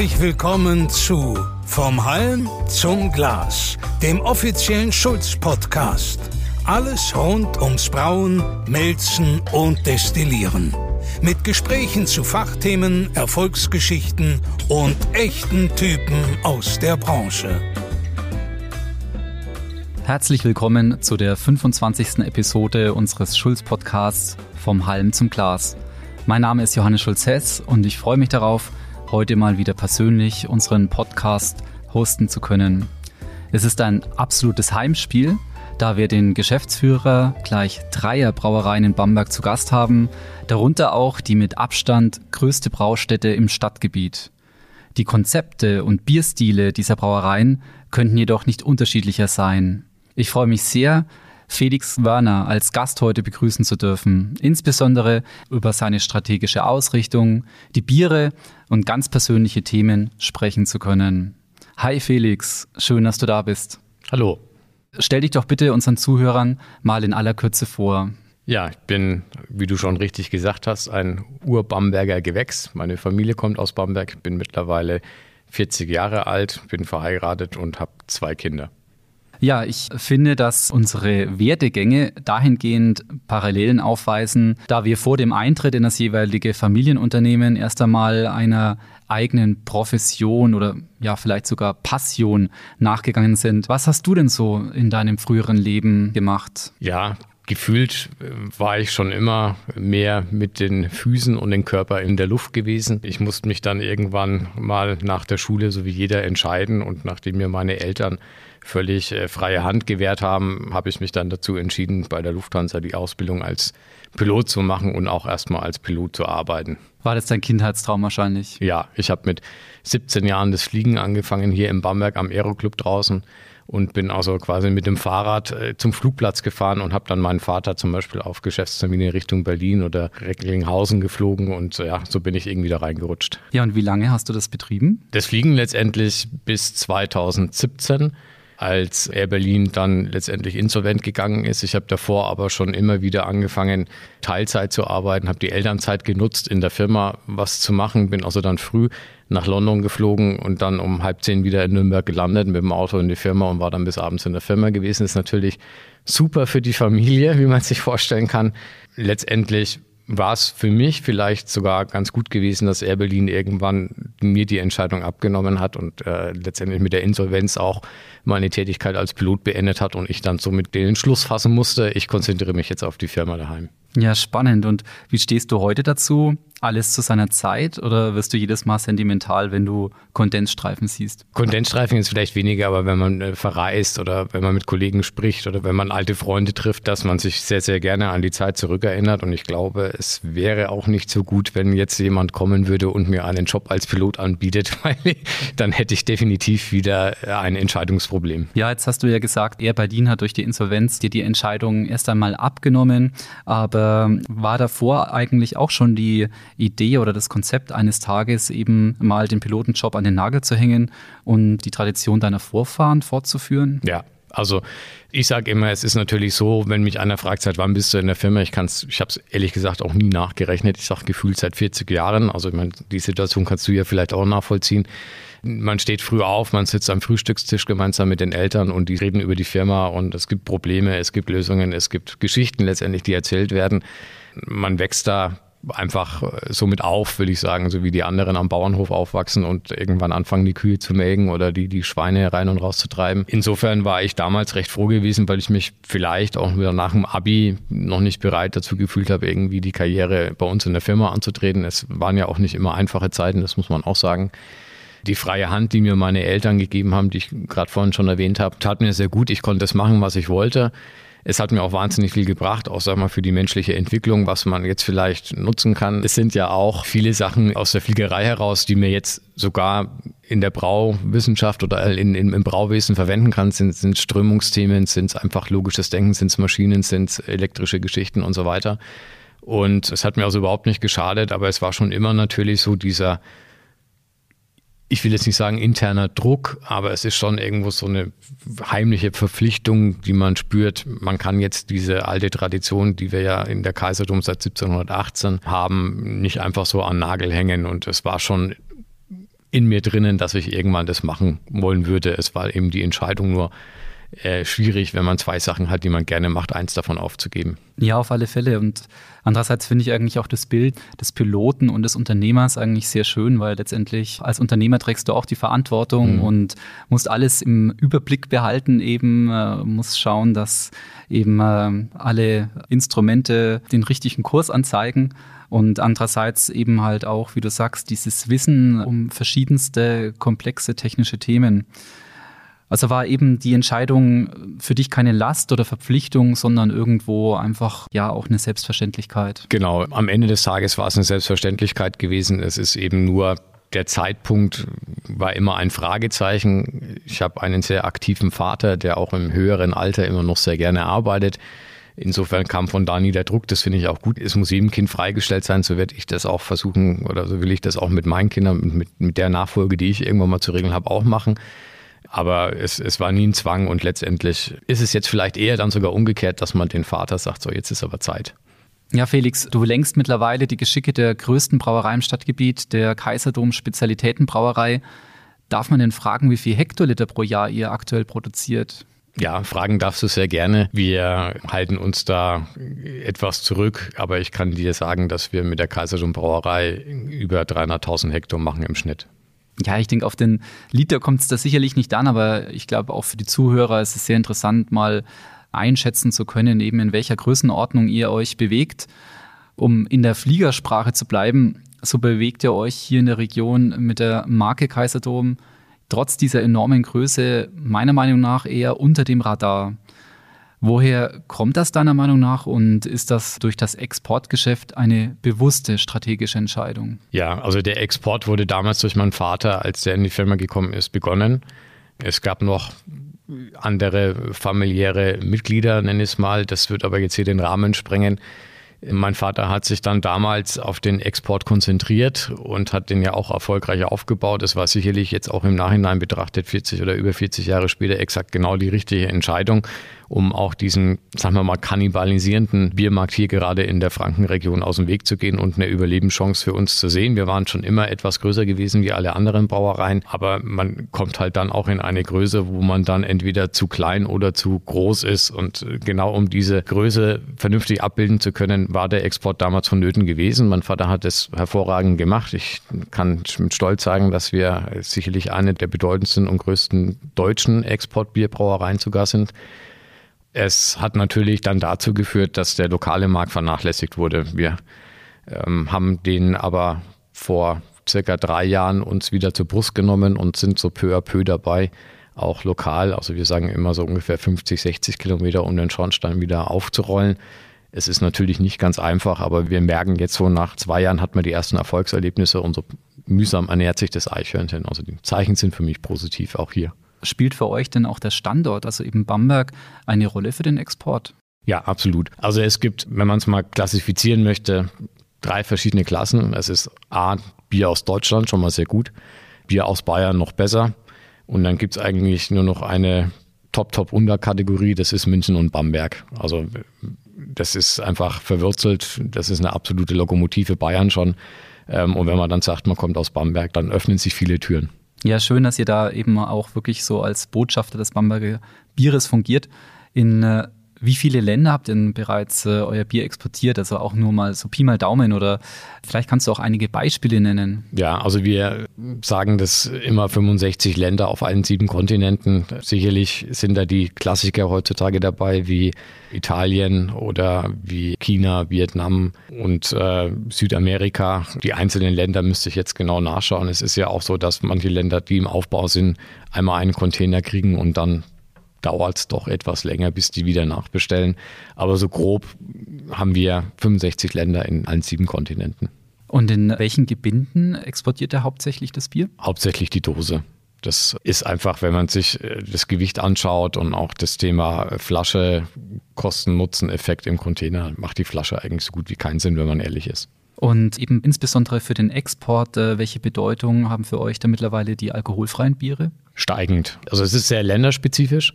Herzlich willkommen zu Vom Halm zum Glas, dem offiziellen Schulz-Podcast. Alles rund ums Brauen, Melzen und Destillieren. Mit Gesprächen zu Fachthemen, Erfolgsgeschichten und echten Typen aus der Branche. Herzlich willkommen zu der 25. Episode unseres Schulz-Podcasts Vom Halm zum Glas. Mein Name ist Johannes Schulz-Hess und ich freue mich darauf, heute mal wieder persönlich unseren Podcast hosten zu können. Es ist ein absolutes Heimspiel, da wir den Geschäftsführer gleich dreier Brauereien in Bamberg zu Gast haben, darunter auch die mit Abstand größte Braustätte im Stadtgebiet. Die Konzepte und Bierstile dieser Brauereien könnten jedoch nicht unterschiedlicher sein. Ich freue mich sehr, Felix Werner als Gast heute begrüßen zu dürfen, insbesondere über seine strategische Ausrichtung, die Biere und ganz persönliche Themen sprechen zu können. Hi Felix, schön, dass du da bist. Hallo. Stell dich doch bitte unseren Zuhörern mal in aller Kürze vor. Ja, ich bin, wie du schon richtig gesagt hast, ein Ur-Bamberger Gewächs. Meine Familie kommt aus Bamberg, bin mittlerweile 40 Jahre alt, bin verheiratet und habe zwei Kinder. Ja, ich finde, dass unsere Werdegänge dahingehend Parallelen aufweisen, da wir vor dem Eintritt in das jeweilige Familienunternehmen erst einmal einer eigenen Profession oder ja vielleicht sogar Passion nachgegangen sind. Was hast du denn so in deinem früheren Leben gemacht? Ja, gefühlt äh, war ich schon immer mehr mit den Füßen und dem Körper in der Luft gewesen. Ich musste mich dann irgendwann mal nach der Schule, so wie jeder, entscheiden. Und nachdem mir meine Eltern völlig äh, freie Hand gewährt haben, habe ich mich dann dazu entschieden, bei der Lufthansa die Ausbildung als Pilot zu machen und auch erstmal als Pilot zu arbeiten. War das dein Kindheitstraum wahrscheinlich? Ja, ich habe mit 17 Jahren das Fliegen angefangen hier in Bamberg am Aeroclub draußen und bin also quasi mit dem Fahrrad äh, zum Flugplatz gefahren und habe dann meinen Vater zum Beispiel auf Geschäftstermine Richtung Berlin oder Recklinghausen geflogen und ja, so bin ich irgendwie da reingerutscht. Ja, und wie lange hast du das betrieben? Das Fliegen letztendlich bis 2017 als Air Berlin dann letztendlich insolvent gegangen ist. Ich habe davor aber schon immer wieder angefangen, Teilzeit zu arbeiten, habe die Elternzeit genutzt, in der Firma was zu machen, bin also dann früh nach London geflogen und dann um halb zehn wieder in Nürnberg gelandet mit dem Auto in die Firma und war dann bis abends in der Firma gewesen. Ist natürlich super für die Familie, wie man sich vorstellen kann. Letztendlich war es für mich vielleicht sogar ganz gut gewesen, dass Air Berlin irgendwann mir die Entscheidung abgenommen hat und äh, letztendlich mit der Insolvenz auch meine Tätigkeit als Pilot beendet hat und ich dann somit den Schluss fassen musste, ich konzentriere mich jetzt auf die Firma daheim. Ja, spannend. Und wie stehst du heute dazu? Alles zu seiner Zeit oder wirst du jedes Mal sentimental, wenn du Kondensstreifen siehst? Kondensstreifen ist vielleicht weniger, aber wenn man äh, verreist oder wenn man mit Kollegen spricht oder wenn man alte Freunde trifft, dass man sich sehr, sehr gerne an die Zeit zurückerinnert. Und ich glaube, es wäre auch nicht so gut, wenn jetzt jemand kommen würde und mir einen Job als Pilot anbietet, weil dann hätte ich definitiv wieder ein Entscheidungsproblem. Ja, jetzt hast du ja gesagt, Air Berlin hat durch die Insolvenz dir die Entscheidung erst einmal abgenommen, aber war davor eigentlich auch schon die Idee oder das Konzept eines Tages eben mal den Pilotenjob an den Nagel zu hängen und die Tradition deiner Vorfahren fortzuführen? Ja, also ich sage immer, es ist natürlich so, wenn mich einer fragt, seit wann bist du in der Firma, ich kann's, ich habe es ehrlich gesagt auch nie nachgerechnet. Ich sage gefühlt seit 40 Jahren. Also ich meine, die Situation kannst du ja vielleicht auch nachvollziehen. Man steht früh auf, man sitzt am Frühstückstisch gemeinsam mit den Eltern und die reden über die Firma und es gibt Probleme, es gibt Lösungen, es gibt Geschichten letztendlich, die erzählt werden. Man wächst da einfach äh, so mit auf, will ich sagen, so wie die anderen am Bauernhof aufwachsen und irgendwann anfangen, die Kühe zu melken oder die, die Schweine rein und raus zu treiben. Insofern war ich damals recht froh gewesen, weil ich mich vielleicht auch wieder nach dem Abi noch nicht bereit dazu gefühlt habe, irgendwie die Karriere bei uns in der Firma anzutreten. Es waren ja auch nicht immer einfache Zeiten, das muss man auch sagen. Die freie Hand, die mir meine Eltern gegeben haben, die ich gerade vorhin schon erwähnt habe, tat mir sehr gut. Ich konnte das machen, was ich wollte. Es hat mir auch wahnsinnig viel gebracht, auch sag mal für die menschliche Entwicklung, was man jetzt vielleicht nutzen kann. Es sind ja auch viele Sachen aus der Fliegerei heraus, die mir jetzt sogar in der Brauwissenschaft oder in, in, im Brauwesen verwenden kann, sind, sind Strömungsthemen, sind einfach logisches Denken, sind es Maschinen, sind elektrische Geschichten und so weiter. Und es hat mir also überhaupt nicht geschadet, aber es war schon immer natürlich so dieser ich will jetzt nicht sagen interner Druck, aber es ist schon irgendwo so eine heimliche Verpflichtung, die man spürt. Man kann jetzt diese alte Tradition, die wir ja in der Kaisertum seit 1718 haben, nicht einfach so an Nagel hängen. Und es war schon in mir drinnen, dass ich irgendwann das machen wollen würde. Es war eben die Entscheidung nur äh, schwierig, wenn man zwei Sachen hat, die man gerne macht, eins davon aufzugeben. Ja, auf alle Fälle. Und andererseits finde ich eigentlich auch das Bild des Piloten und des Unternehmers eigentlich sehr schön, weil letztendlich als Unternehmer trägst du auch die Verantwortung mhm. und musst alles im Überblick behalten, eben äh, musst schauen, dass eben äh, alle Instrumente den richtigen Kurs anzeigen. Und andererseits eben halt auch, wie du sagst, dieses Wissen um verschiedenste komplexe technische Themen. Also war eben die Entscheidung für dich keine Last oder Verpflichtung, sondern irgendwo einfach ja auch eine Selbstverständlichkeit. Genau, am Ende des Tages war es eine Selbstverständlichkeit gewesen. Es ist eben nur der Zeitpunkt war immer ein Fragezeichen. Ich habe einen sehr aktiven Vater, der auch im höheren Alter immer noch sehr gerne arbeitet. Insofern kam von da nie der Druck, das finde ich auch gut. Es muss jedem Kind freigestellt sein, so werde ich das auch versuchen oder so will ich das auch mit meinen Kindern, mit, mit der Nachfolge, die ich irgendwann mal zu regeln habe, auch machen. Aber es, es war nie ein Zwang und letztendlich ist es jetzt vielleicht eher dann sogar umgekehrt, dass man den Vater sagt, so jetzt ist aber Zeit. Ja, Felix, du lenkst mittlerweile die Geschicke der größten Brauerei im Stadtgebiet, der Kaiserdom Spezialitätenbrauerei. Darf man denn fragen, wie viel Hektoliter pro Jahr ihr aktuell produziert? Ja, fragen darfst du sehr gerne. Wir halten uns da etwas zurück, aber ich kann dir sagen, dass wir mit der Kaiserdom Brauerei über 300.000 Hektar machen im Schnitt. Ja, ich denke, auf den Liter kommt es da sicherlich nicht an, aber ich glaube, auch für die Zuhörer ist es sehr interessant, mal einschätzen zu können, eben in welcher Größenordnung ihr euch bewegt. Um in der Fliegersprache zu bleiben, so bewegt ihr euch hier in der Region mit der Marke Kaiserdom trotz dieser enormen Größe meiner Meinung nach eher unter dem Radar. Woher kommt das deiner Meinung nach und ist das durch das Exportgeschäft eine bewusste strategische Entscheidung? Ja, also der Export wurde damals durch meinen Vater, als der in die Firma gekommen ist, begonnen. Es gab noch andere familiäre Mitglieder, nenne ich es mal. Das wird aber jetzt hier den Rahmen sprengen. Mein Vater hat sich dann damals auf den Export konzentriert und hat den ja auch erfolgreich aufgebaut. Es war sicherlich jetzt auch im Nachhinein betrachtet 40 oder über 40 Jahre später exakt genau die richtige Entscheidung um auch diesen, sagen wir mal, kannibalisierenden Biermarkt hier gerade in der Frankenregion aus dem Weg zu gehen und eine Überlebenschance für uns zu sehen. Wir waren schon immer etwas größer gewesen wie alle anderen Brauereien, aber man kommt halt dann auch in eine Größe, wo man dann entweder zu klein oder zu groß ist. Und genau um diese Größe vernünftig abbilden zu können, war der Export damals vonnöten gewesen. Mein Vater hat es hervorragend gemacht. Ich kann mit Stolz sagen, dass wir sicherlich eine der bedeutendsten und größten deutschen Exportbierbrauereien sogar sind. Es hat natürlich dann dazu geführt, dass der lokale Markt vernachlässigt wurde. Wir ähm, haben den aber vor circa drei Jahren uns wieder zur Brust genommen und sind so peu à peu dabei, auch lokal, also wir sagen immer so ungefähr 50, 60 Kilometer, um den Schornstein wieder aufzurollen. Es ist natürlich nicht ganz einfach, aber wir merken jetzt so nach zwei Jahren hat man die ersten Erfolgserlebnisse und so mühsam ernährt sich das Eichhörnchen. Also die Zeichen sind für mich positiv auch hier. Spielt für euch denn auch der Standort, also eben Bamberg, eine Rolle für den Export? Ja, absolut. Also es gibt, wenn man es mal klassifizieren möchte, drei verschiedene Klassen. Es ist A, Bier aus Deutschland, schon mal sehr gut. Bier aus Bayern noch besser. Und dann gibt es eigentlich nur noch eine Top-Top-Unterkategorie, das ist München und Bamberg. Also das ist einfach verwurzelt, das ist eine absolute Lokomotive Bayern schon. Ähm, und wenn man dann sagt, man kommt aus Bamberg, dann öffnen sich viele Türen. Ja, schön, dass ihr da eben auch wirklich so als Botschafter des Bamberger Bieres fungiert. In äh, wie viele Länder habt ihr denn bereits äh, euer Bier exportiert? Also auch nur mal so Pi mal Daumen oder vielleicht kannst du auch einige Beispiele nennen. Ja, also wir sagen das immer 65 Länder auf allen sieben Kontinenten. Sicherlich sind da die Klassiker heutzutage dabei wie Italien oder wie China, Vietnam und äh, Südamerika. Die einzelnen Länder müsste ich jetzt genau nachschauen. Es ist ja auch so, dass manche Länder, die im Aufbau sind, einmal einen Container kriegen und dann dauert es doch etwas länger, bis die wieder nachbestellen. Aber so grob haben wir 65 Länder in allen sieben Kontinenten. Und in welchen Gebinden exportiert er hauptsächlich das Bier? Hauptsächlich die Dose. Das ist einfach, wenn man sich äh, das Gewicht anschaut und auch das Thema Flasche, Kosten-Nutzen-Effekt im Container, macht die Flasche eigentlich so gut wie keinen Sinn, wenn man ehrlich ist. Und eben insbesondere für den Export, äh, welche Bedeutung haben für euch da mittlerweile die alkoholfreien Biere? Steigend. Also es ist sehr länderspezifisch.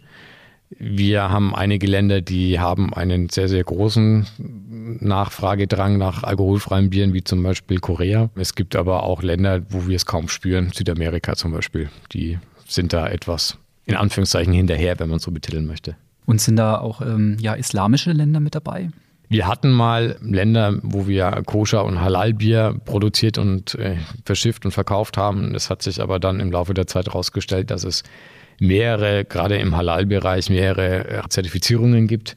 Wir haben einige Länder, die haben einen sehr, sehr großen Nachfragedrang nach alkoholfreien Bieren, wie zum Beispiel Korea. Es gibt aber auch Länder, wo wir es kaum spüren, Südamerika zum Beispiel. Die sind da etwas in Anführungszeichen hinterher, wenn man so betiteln möchte. Und sind da auch ähm, ja, islamische Länder mit dabei? Wir hatten mal Länder, wo wir Koscher und Halal-Bier produziert und äh, verschifft und verkauft haben. Es hat sich aber dann im Laufe der Zeit herausgestellt, dass es mehrere, gerade im Halal-Bereich, mehrere äh, Zertifizierungen gibt.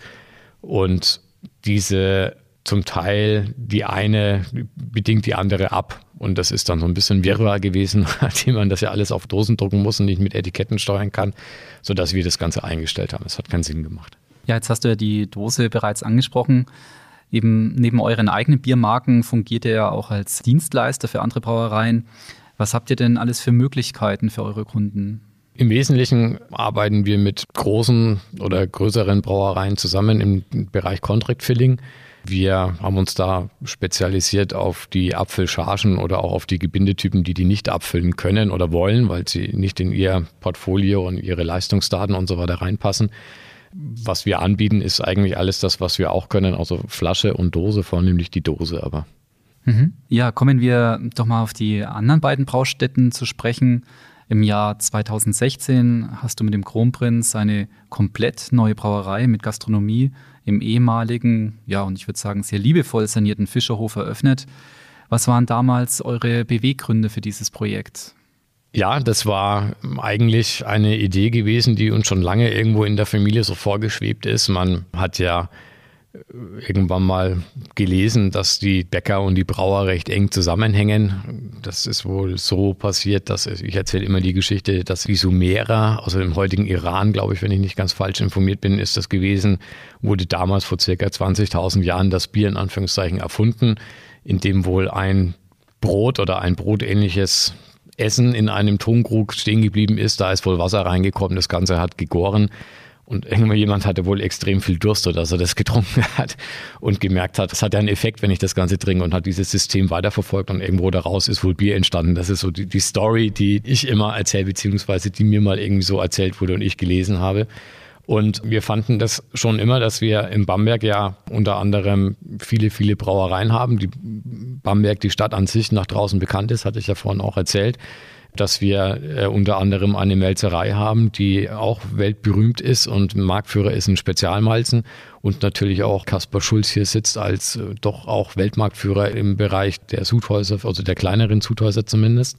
Und diese zum Teil die eine bedingt die andere ab. Und das ist dann so ein bisschen Wirrwarr gewesen, nachdem man das ja alles auf Dosen drucken muss und nicht mit Etiketten steuern kann, sodass wir das Ganze eingestellt haben. Es hat keinen Sinn gemacht. Ja, jetzt hast du ja die Dose bereits angesprochen. Eben neben euren eigenen Biermarken fungiert ihr ja auch als Dienstleister für andere Brauereien. Was habt ihr denn alles für Möglichkeiten für eure Kunden? Im Wesentlichen arbeiten wir mit großen oder größeren Brauereien zusammen im Bereich Contract Filling. Wir haben uns da spezialisiert auf die Apfelchargen oder auch auf die Gebindetypen, die die nicht abfüllen können oder wollen, weil sie nicht in ihr Portfolio und ihre Leistungsdaten und so weiter reinpassen. Was wir anbieten, ist eigentlich alles das, was wir auch können, also Flasche und Dose, vornehmlich die Dose aber. Mhm. Ja, kommen wir doch mal auf die anderen beiden Braustätten zu sprechen. Im Jahr 2016 hast du mit dem Kronprinz eine komplett neue Brauerei mit Gastronomie im ehemaligen, ja, und ich würde sagen, sehr liebevoll sanierten Fischerhof eröffnet. Was waren damals eure Beweggründe für dieses Projekt? Ja, das war eigentlich eine Idee gewesen, die uns schon lange irgendwo in der Familie so vorgeschwebt ist. Man hat ja äh, irgendwann mal gelesen, dass die Bäcker und die Brauer recht eng zusammenhängen. Das ist wohl so passiert, dass ich erzähle immer die Geschichte, dass die Sumerer, also im heutigen Iran, glaube ich, wenn ich nicht ganz falsch informiert bin, ist das gewesen, wurde damals vor circa 20.000 Jahren das Bier in Anführungszeichen erfunden, in dem wohl ein Brot oder ein brotähnliches Essen in einem Tonkrug stehen geblieben ist. Da ist wohl Wasser reingekommen, das Ganze hat gegoren. Und irgendwann jemand hatte wohl extrem viel Durst, dass er das getrunken hat und gemerkt hat, das hat ja einen Effekt, wenn ich das Ganze trinke und hat dieses System weiterverfolgt und irgendwo daraus ist wohl Bier entstanden. Das ist so die, die Story, die ich immer erzähle, beziehungsweise die mir mal irgendwie so erzählt wurde und ich gelesen habe. Und wir fanden das schon immer, dass wir in Bamberg ja unter anderem viele, viele Brauereien haben. Die Bamberg, die Stadt an sich nach draußen bekannt ist, hatte ich ja vorhin auch erzählt, dass wir äh, unter anderem eine Melzerei haben, die auch weltberühmt ist und Marktführer ist in Spezialmalzen und natürlich auch Kaspar Schulz hier sitzt als äh, doch auch Weltmarktführer im Bereich der Sudhäuser, also der kleineren Sudhäuser zumindest.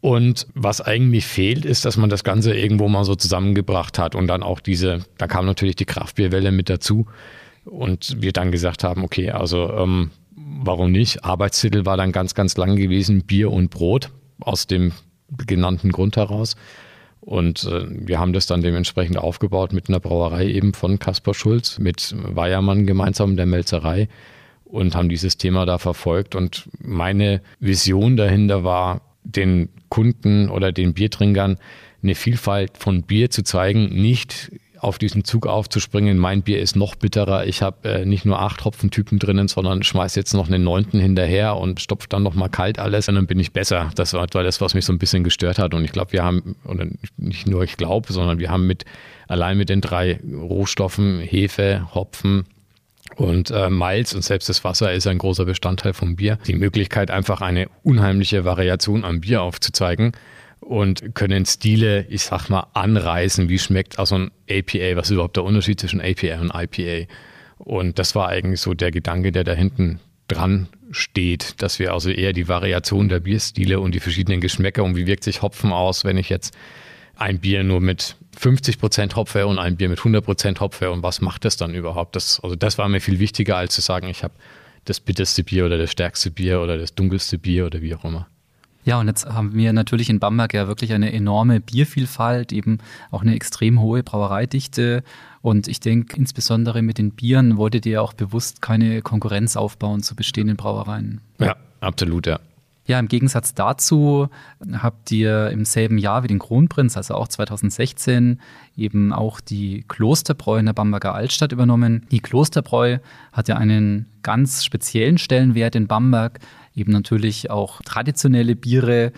Und was eigentlich fehlt, ist, dass man das Ganze irgendwo mal so zusammengebracht hat und dann auch diese, da kam natürlich die Kraftbierwelle mit dazu und wir dann gesagt haben, okay, also ähm, warum nicht? Arbeitstitel war dann ganz, ganz lang gewesen, Bier und Brot aus dem genannten Grund heraus. Und äh, wir haben das dann dementsprechend aufgebaut mit einer Brauerei eben von Kaspar Schulz, mit Weiermann gemeinsam der Melzerei und haben dieses Thema da verfolgt. Und meine Vision dahinter war, den Kunden oder den Biertrinkern eine Vielfalt von Bier zu zeigen, nicht auf diesen Zug aufzuspringen, mein Bier ist noch bitterer, ich habe äh, nicht nur acht Hopfentypen drinnen, sondern schmeiß jetzt noch einen neunten hinterher und stopf dann noch mal kalt alles und dann bin ich besser. Das war das, was mich so ein bisschen gestört hat und ich glaube, wir haben, oder nicht nur ich glaube, sondern wir haben mit, allein mit den drei Rohstoffen, Hefe, Hopfen, und äh, Malz und selbst das Wasser ist ein großer Bestandteil vom Bier. Die Möglichkeit, einfach eine unheimliche Variation am Bier aufzuzeigen und können Stile, ich sag mal, anreißen. Wie schmeckt also ein APA? Was ist überhaupt der Unterschied zwischen APA und IPA? Und das war eigentlich so der Gedanke, der da hinten dran steht, dass wir also eher die Variation der Bierstile und die verschiedenen Geschmäcker und wie wirkt sich Hopfen aus, wenn ich jetzt ein Bier nur mit 50 Prozent Hopfe und ein Bier mit 100 Prozent Hopfe und was macht das dann überhaupt? Das, also das war mir viel wichtiger, als zu sagen, ich habe das bitterste Bier oder das stärkste Bier oder das dunkelste Bier oder wie auch immer. Ja, und jetzt haben wir natürlich in Bamberg ja wirklich eine enorme Biervielfalt, eben auch eine extrem hohe Brauereidichte. Und ich denke, insbesondere mit den Bieren wolltet ihr auch bewusst keine Konkurrenz aufbauen zu bestehenden Brauereien. Ja, absolut, ja. Ja, im Gegensatz dazu habt ihr im selben Jahr wie den Kronprinz, also auch 2016, eben auch die Klosterbräu in der Bamberger Altstadt übernommen. Die Klosterbräu hat ja einen ganz speziellen Stellenwert in Bamberg, eben natürlich auch traditionelle Biere.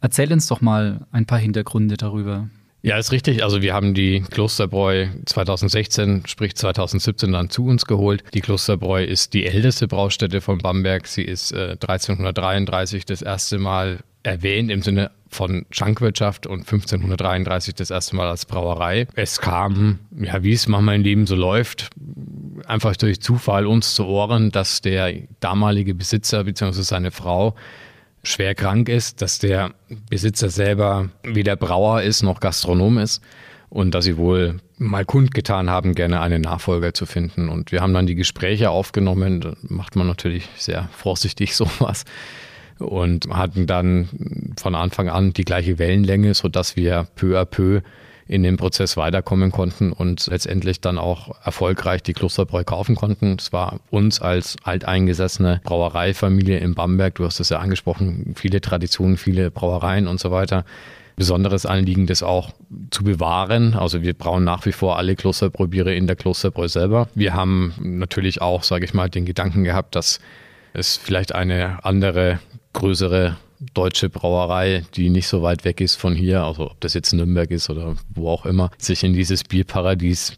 Erzähl uns doch mal ein paar Hintergründe darüber. Ja, ist richtig. Also wir haben die Klosterbräu 2016, sprich 2017 dann zu uns geholt. Die Klosterbräu ist die älteste Braustätte von Bamberg. Sie ist äh, 1333 das erste Mal erwähnt im Sinne von Schankwirtschaft und 1533 das erste Mal als Brauerei. Es kam, ja, wie es manchmal im Leben so läuft, einfach durch Zufall uns zu Ohren, dass der damalige Besitzer bzw. seine Frau schwer krank ist, dass der Besitzer selber weder Brauer ist noch Gastronom ist und dass sie wohl mal kundgetan haben, gerne einen Nachfolger zu finden. Und wir haben dann die Gespräche aufgenommen, da macht man natürlich sehr vorsichtig sowas und hatten dann von Anfang an die gleiche Wellenlänge, sodass wir peu à peu in dem Prozess weiterkommen konnten und letztendlich dann auch erfolgreich die Klosterbräu kaufen konnten. Es war uns als alteingesessene Brauereifamilie in Bamberg, du hast es ja angesprochen, viele Traditionen, viele Brauereien und so weiter. Besonderes Anliegen, das auch zu bewahren. Also wir brauen nach wie vor alle Klosterbräubiere in der Klosterbräu selber. Wir haben natürlich auch, sage ich mal, den Gedanken gehabt, dass es vielleicht eine andere, größere deutsche Brauerei, die nicht so weit weg ist von hier, also ob das jetzt Nürnberg ist oder wo auch immer, sich in dieses Bierparadies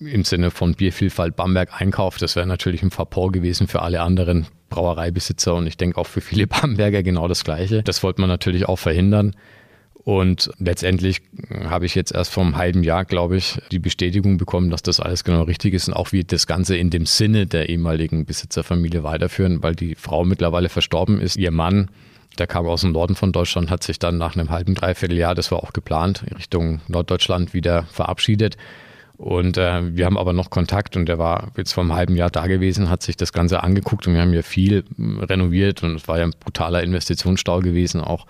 im Sinne von Biervielfalt Bamberg einkauft. Das wäre natürlich ein Fapor gewesen für alle anderen Brauereibesitzer und ich denke auch für viele Bamberger genau das Gleiche. Das wollte man natürlich auch verhindern. Und letztendlich habe ich jetzt erst vor einem halben Jahr, glaube ich, die Bestätigung bekommen, dass das alles genau richtig ist und auch wie das Ganze in dem Sinne der ehemaligen Besitzerfamilie weiterführen, weil die Frau mittlerweile verstorben ist. Ihr Mann der kam aus dem Norden von Deutschland, hat sich dann nach einem halben, dreiviertel Jahr, das war auch geplant, Richtung Norddeutschland wieder verabschiedet. Und äh, wir haben aber noch Kontakt und der war jetzt vor einem halben Jahr da gewesen, hat sich das Ganze angeguckt und wir haben hier viel hm, renoviert und es war ja ein brutaler Investitionsstau gewesen auch.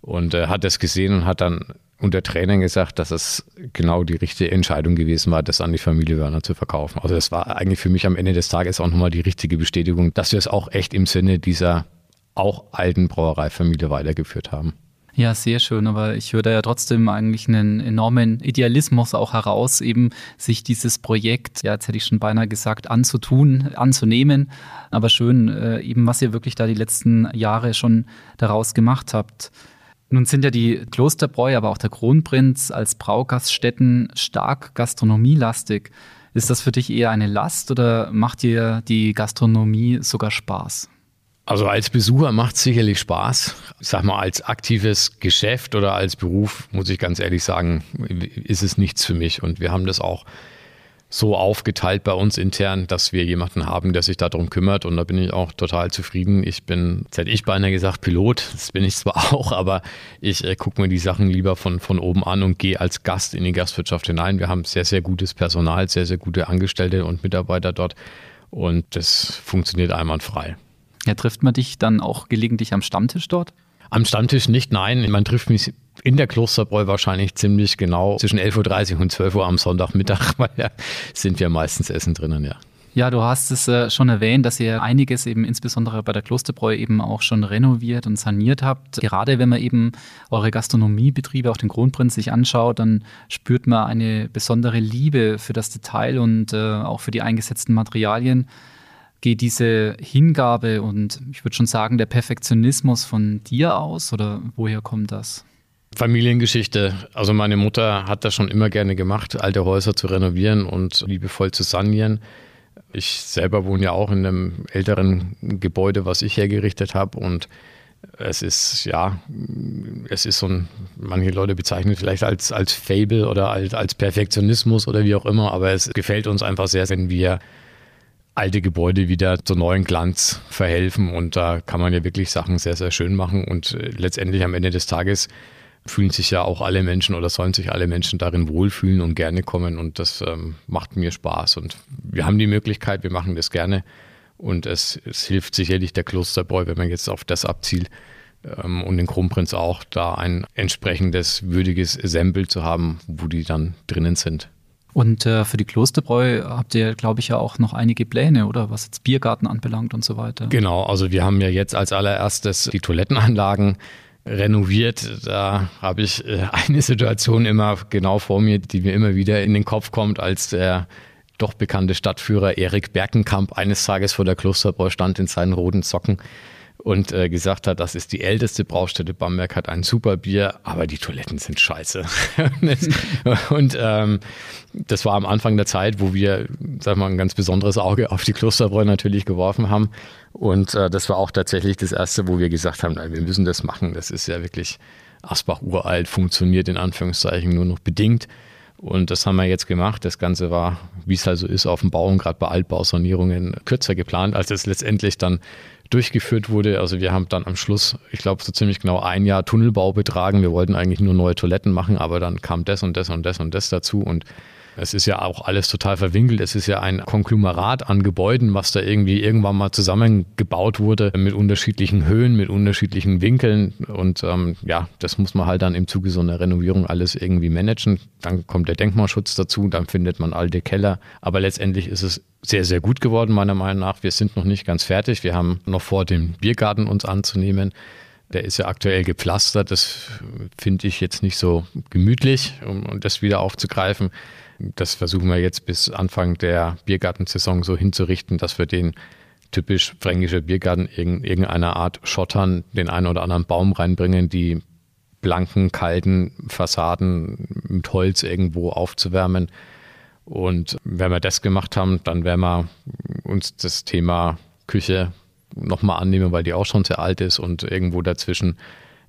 Und äh, hat das gesehen und hat dann unter Tränen gesagt, dass es genau die richtige Entscheidung gewesen war, das an die Familie Werner zu verkaufen. Also das war eigentlich für mich am Ende des Tages auch nochmal die richtige Bestätigung, dass wir es auch echt im Sinne dieser auch alten Brauereifamilie weitergeführt haben. Ja, sehr schön, aber ich höre da ja trotzdem eigentlich einen enormen Idealismus auch heraus, eben sich dieses Projekt, ja, jetzt hätte ich schon beinahe gesagt, anzutun, anzunehmen. Aber schön, äh, eben was ihr wirklich da die letzten Jahre schon daraus gemacht habt. Nun sind ja die Klosterbräu, aber auch der Kronprinz als Braugaststätten stark gastronomielastig. Ist das für dich eher eine Last oder macht dir die Gastronomie sogar Spaß? Also als Besucher macht es sicherlich Spaß. Ich sag mal, als aktives Geschäft oder als Beruf, muss ich ganz ehrlich sagen, ist es nichts für mich. Und wir haben das auch so aufgeteilt bei uns intern, dass wir jemanden haben, der sich darum kümmert. Und da bin ich auch total zufrieden. Ich bin, jetzt hätte ich beinahe gesagt, Pilot. Das bin ich zwar auch, aber ich äh, gucke mir die Sachen lieber von, von oben an und gehe als Gast in die Gastwirtschaft hinein. Wir haben sehr, sehr gutes Personal, sehr, sehr gute Angestellte und Mitarbeiter dort. Und das funktioniert einwandfrei. Ja, trifft man dich dann auch gelegentlich am Stammtisch dort? Am Stammtisch nicht, nein. Man trifft mich in der Klosterbräu wahrscheinlich ziemlich genau zwischen 11.30 Uhr und 12 Uhr am Sonntagmittag, weil ja sind wir meistens essen drinnen, ja. Ja, du hast es äh, schon erwähnt, dass ihr einiges eben insbesondere bei der Klosterbräu eben auch schon renoviert und saniert habt. Gerade wenn man eben eure Gastronomiebetriebe, auch den Kronprinz sich anschaut, dann spürt man eine besondere Liebe für das Detail und äh, auch für die eingesetzten Materialien geht diese Hingabe und ich würde schon sagen, der Perfektionismus von dir aus oder woher kommt das? Familiengeschichte. Also meine Mutter hat das schon immer gerne gemacht, alte Häuser zu renovieren und liebevoll zu sanieren. Ich selber wohne ja auch in einem älteren Gebäude, was ich hergerichtet habe und es ist, ja, es ist so ein, manche Leute bezeichnen vielleicht als, als Fable oder als, als Perfektionismus oder wie auch immer, aber es gefällt uns einfach sehr, wenn wir alte Gebäude wieder zu neuen Glanz verhelfen. Und da kann man ja wirklich Sachen sehr, sehr schön machen. Und äh, letztendlich am Ende des Tages fühlen sich ja auch alle Menschen oder sollen sich alle Menschen darin wohlfühlen und gerne kommen. Und das ähm, macht mir Spaß. Und wir haben die Möglichkeit, wir machen das gerne. Und es, es hilft sicherlich der Klosterbräu, wenn man jetzt auf das abzielt ähm, und den Kronprinz auch, da ein entsprechendes würdiges Sample zu haben, wo die dann drinnen sind. Und äh, für die Klosterbräu habt ihr, glaube ich, ja auch noch einige Pläne, oder was jetzt Biergarten anbelangt und so weiter. Genau, also wir haben ja jetzt als allererstes die Toilettenanlagen renoviert. Da habe ich äh, eine Situation immer genau vor mir, die mir immer wieder in den Kopf kommt, als der doch bekannte Stadtführer Erik Berkenkamp eines Tages vor der Klosterbräu stand in seinen roten Socken und äh, gesagt hat, das ist die älteste Braustätte Bamberg, hat ein super Bier, aber die Toiletten sind scheiße. und ähm, das war am Anfang der Zeit, wo wir, sag mal, ein ganz besonderes Auge auf die Klosterbräu natürlich geworfen haben. Und äh, das war auch tatsächlich das erste, wo wir gesagt haben, nein, wir müssen das machen. Das ist ja wirklich Asbach uralt, funktioniert in Anführungszeichen nur noch bedingt. Und das haben wir jetzt gemacht. Das Ganze war, wie es also ist, auf dem Bau und gerade bei Altbausanierungen kürzer geplant, als es letztendlich dann durchgeführt wurde. Also wir haben dann am Schluss, ich glaube, so ziemlich genau ein Jahr Tunnelbau betragen. Wir wollten eigentlich nur neue Toiletten machen, aber dann kam das und das und das und das dazu und es ist ja auch alles total verwinkelt. Es ist ja ein Konglomerat an Gebäuden, was da irgendwie irgendwann mal zusammengebaut wurde mit unterschiedlichen Höhen, mit unterschiedlichen Winkeln. Und ähm, ja, das muss man halt dann im Zuge so einer Renovierung alles irgendwie managen. Dann kommt der Denkmalschutz dazu, dann findet man alte Keller. Aber letztendlich ist es sehr, sehr gut geworden, meiner Meinung nach. Wir sind noch nicht ganz fertig. Wir haben noch vor, den Biergarten uns anzunehmen. Der ist ja aktuell gepflastert. Das finde ich jetzt nicht so gemütlich, um das wieder aufzugreifen. Das versuchen wir jetzt bis Anfang der Biergartensaison so hinzurichten, dass wir den typisch fränkischer Biergarten in irgendeiner Art schottern, den einen oder anderen Baum reinbringen, die blanken, kalten Fassaden mit Holz irgendwo aufzuwärmen. Und wenn wir das gemacht haben, dann werden wir uns das Thema Küche nochmal annehmen, weil die auch schon sehr alt ist und irgendwo dazwischen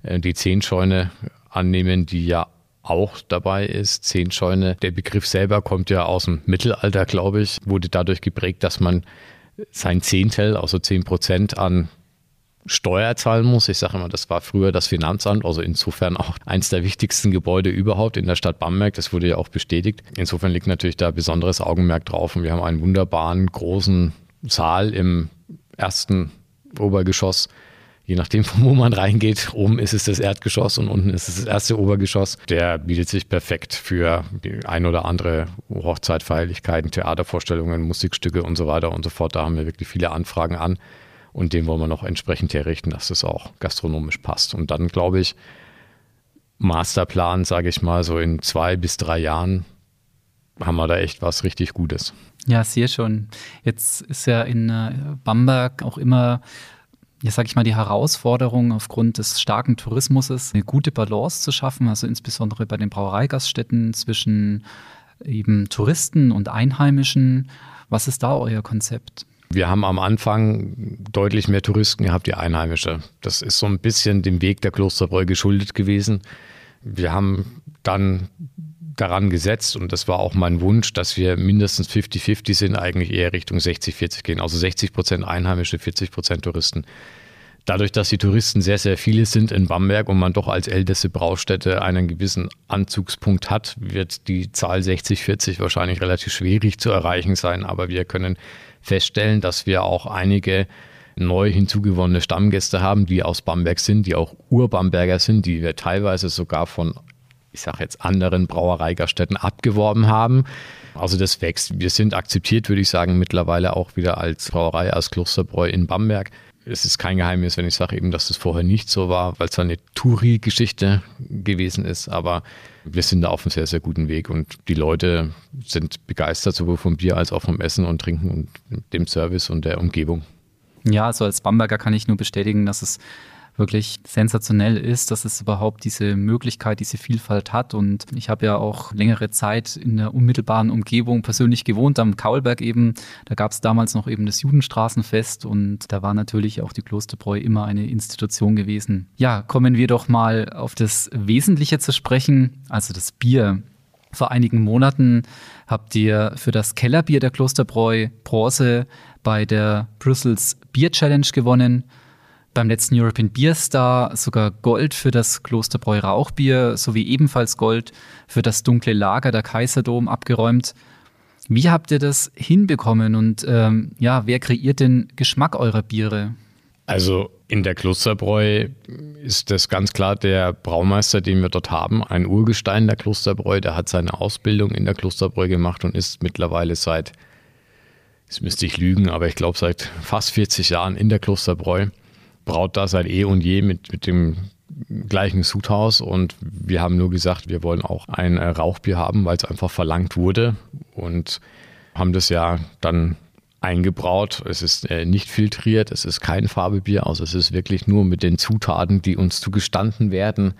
äh, die Zehnscheune annehmen, die ja auch dabei ist. Zehnscheune, der Begriff selber kommt ja aus dem Mittelalter, glaube ich, wurde dadurch geprägt, dass man sein Zehntel, also zehn Prozent an Steuer zahlen muss. Ich sage immer, das war früher das Finanzamt, also insofern auch eins der wichtigsten Gebäude überhaupt in der Stadt Bamberg. Das wurde ja auch bestätigt. Insofern liegt natürlich da besonderes Augenmerk drauf und wir haben einen wunderbaren großen Saal im ersten Obergeschoss je nachdem, von wo man reingeht. Oben ist es das Erdgeschoss und unten ist es das erste Obergeschoss. Der bietet sich perfekt für die ein oder andere Hochzeitfeierlichkeiten, Theatervorstellungen, Musikstücke und so weiter und so fort. Da haben wir wirklich viele Anfragen an und den wollen wir noch entsprechend herrichten, dass das auch gastronomisch passt. Und dann glaube ich, Masterplan, sage ich mal, so in zwei bis drei Jahren haben wir da echt was richtig Gutes. Ja, sehr schon. Jetzt ist ja in äh, Bamberg auch immer ja, sag ich mal, die Herausforderung aufgrund des starken Tourismus eine gute Balance zu schaffen, also insbesondere bei den Brauereigaststätten zwischen eben Touristen und Einheimischen. Was ist da euer Konzept? Wir haben am Anfang deutlich mehr Touristen gehabt, die Einheimische. Das ist so ein bisschen dem Weg der Klosterbräu geschuldet gewesen. Wir haben dann daran gesetzt und das war auch mein Wunsch, dass wir mindestens 50-50 sind, eigentlich eher Richtung 60-40 gehen. Also 60 Prozent Einheimische, 40 Prozent Touristen. Dadurch, dass die Touristen sehr, sehr viele sind in Bamberg und man doch als älteste Braustätte einen gewissen Anzugspunkt hat, wird die Zahl 60-40 wahrscheinlich relativ schwierig zu erreichen sein. Aber wir können feststellen, dass wir auch einige neu hinzugewonnene Stammgäste haben, die aus Bamberg sind, die auch Urbamberger sind, die wir teilweise sogar von ich sage jetzt, anderen Brauereigaststätten abgeworben haben. Also das wächst. Wir sind akzeptiert, würde ich sagen, mittlerweile auch wieder als Brauerei, als Klosterbräu in Bamberg. Es ist kein Geheimnis, wenn ich sage eben, dass das vorher nicht so war, weil es eine Touri-Geschichte gewesen ist. Aber wir sind da auf einem sehr, sehr guten Weg und die Leute sind begeistert, sowohl vom Bier als auch vom Essen und Trinken und dem Service und der Umgebung. Ja, also als Bamberger kann ich nur bestätigen, dass es wirklich sensationell ist, dass es überhaupt diese Möglichkeit, diese Vielfalt hat. Und ich habe ja auch längere Zeit in der unmittelbaren Umgebung persönlich gewohnt, am Kaulberg eben. Da gab es damals noch eben das Judenstraßenfest und da war natürlich auch die Klosterbräu immer eine Institution gewesen. Ja, kommen wir doch mal auf das Wesentliche zu sprechen, also das Bier. Vor einigen Monaten habt ihr für das Kellerbier der Klosterbräu Bronze bei der Brussels Bier Challenge gewonnen beim letzten European Beer Star sogar Gold für das Klosterbräu Rauchbier sowie ebenfalls Gold für das dunkle Lager der Kaiserdom abgeräumt. Wie habt ihr das hinbekommen und ähm, ja, wer kreiert den Geschmack eurer Biere? Also in der Klosterbräu ist das ganz klar der Braumeister, den wir dort haben, ein Urgestein der Klosterbräu. Der hat seine Ausbildung in der Klosterbräu gemacht und ist mittlerweile seit, jetzt müsste ich lügen, aber ich glaube seit fast 40 Jahren in der Klosterbräu braut da seit eh und je mit, mit dem gleichen Sudhaus. Und wir haben nur gesagt, wir wollen auch ein äh, Rauchbier haben, weil es einfach verlangt wurde. Und haben das ja dann eingebraut. Es ist äh, nicht filtriert, es ist kein Farbebier, also es ist wirklich nur mit den Zutaten, die uns zugestanden werden,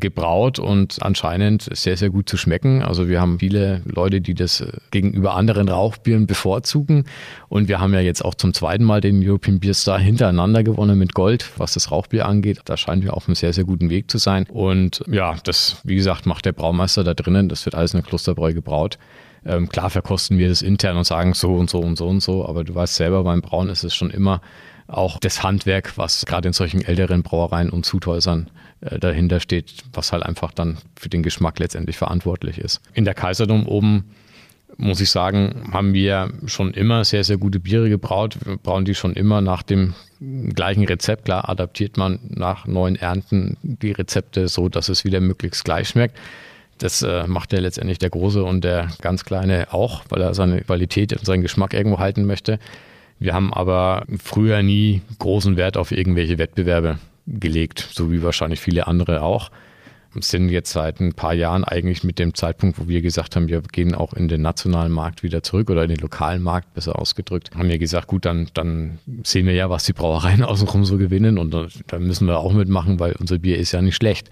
gebraut und anscheinend sehr, sehr gut zu schmecken. Also wir haben viele Leute, die das gegenüber anderen Rauchbieren bevorzugen. Und wir haben ja jetzt auch zum zweiten Mal den European Beer Star hintereinander gewonnen mit Gold, was das Rauchbier angeht. Da scheinen wir auf einem sehr, sehr guten Weg zu sein. Und ja, das, wie gesagt, macht der Braumeister da drinnen. Das wird alles in der Klosterbräu gebraut. Ähm, klar verkosten wir das intern und sagen so und so und so und so, aber du weißt selber, beim Brauen ist es schon immer auch das Handwerk, was gerade in solchen älteren Brauereien und Zuthäusern äh, dahinter steht, was halt einfach dann für den Geschmack letztendlich verantwortlich ist. In der Kaiserdom oben muss ich sagen, haben wir schon immer sehr, sehr gute Biere gebraut. Wir brauen die schon immer nach dem gleichen Rezept. Klar, adaptiert man nach neuen Ernten die Rezepte so, dass es wieder möglichst gleich schmeckt. Das äh, macht ja letztendlich der Große und der ganz Kleine auch, weil er seine Qualität und seinen Geschmack irgendwo halten möchte. Wir haben aber früher nie großen Wert auf irgendwelche Wettbewerbe gelegt, so wie wahrscheinlich viele andere auch. Sind jetzt seit ein paar Jahren eigentlich mit dem Zeitpunkt, wo wir gesagt haben, wir gehen auch in den nationalen Markt wieder zurück oder in den lokalen Markt, besser ausgedrückt, haben wir gesagt, gut, dann, dann sehen wir ja, was die Brauereien außenrum so gewinnen und da müssen wir auch mitmachen, weil unser Bier ist ja nicht schlecht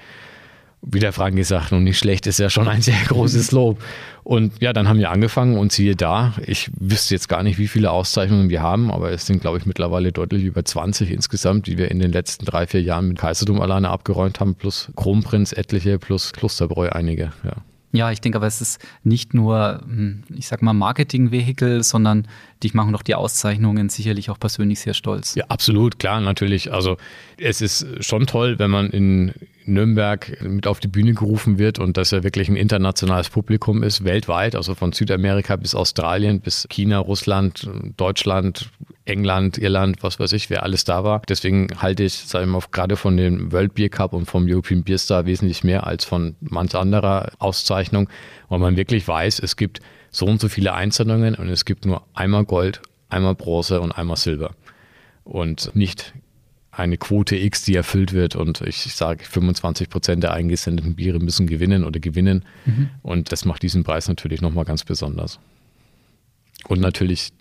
wie der Frank gesagt, und nicht schlecht ist ja schon ein sehr großes Lob. Und ja, dann haben wir angefangen und siehe da, ich wüsste jetzt gar nicht, wie viele Auszeichnungen wir haben, aber es sind, glaube ich, mittlerweile deutlich über 20 insgesamt, die wir in den letzten drei, vier Jahren mit Kaiserdom alleine abgeräumt haben, plus Kronprinz etliche, plus Klosterbräu einige, ja. Ja, ich denke aber, es ist nicht nur, hm, ich sag mal, Marketing-Vehikel, sondern dich machen doch die Auszeichnungen sicherlich auch persönlich sehr stolz. Ja, absolut, klar, natürlich. Also es ist schon toll, wenn man in Nürnberg mit auf die Bühne gerufen wird und dass er wirklich ein internationales Publikum ist, weltweit, also von Südamerika bis Australien, bis China, Russland, Deutschland, England, Irland, was weiß ich, wer alles da war. Deswegen halte ich, sage ich mal, gerade von dem World Beer Cup und vom European Beer Star wesentlich mehr als von manch anderer Auszeichnung, weil man wirklich weiß, es gibt so und so viele Einzelungen und es gibt nur einmal Gold, einmal Bronze und einmal Silber. Und nicht eine Quote X, die erfüllt wird und ich sage, 25 Prozent der eingesendeten Biere müssen gewinnen oder gewinnen. Mhm. Und das macht diesen Preis natürlich nochmal ganz besonders. Und natürlich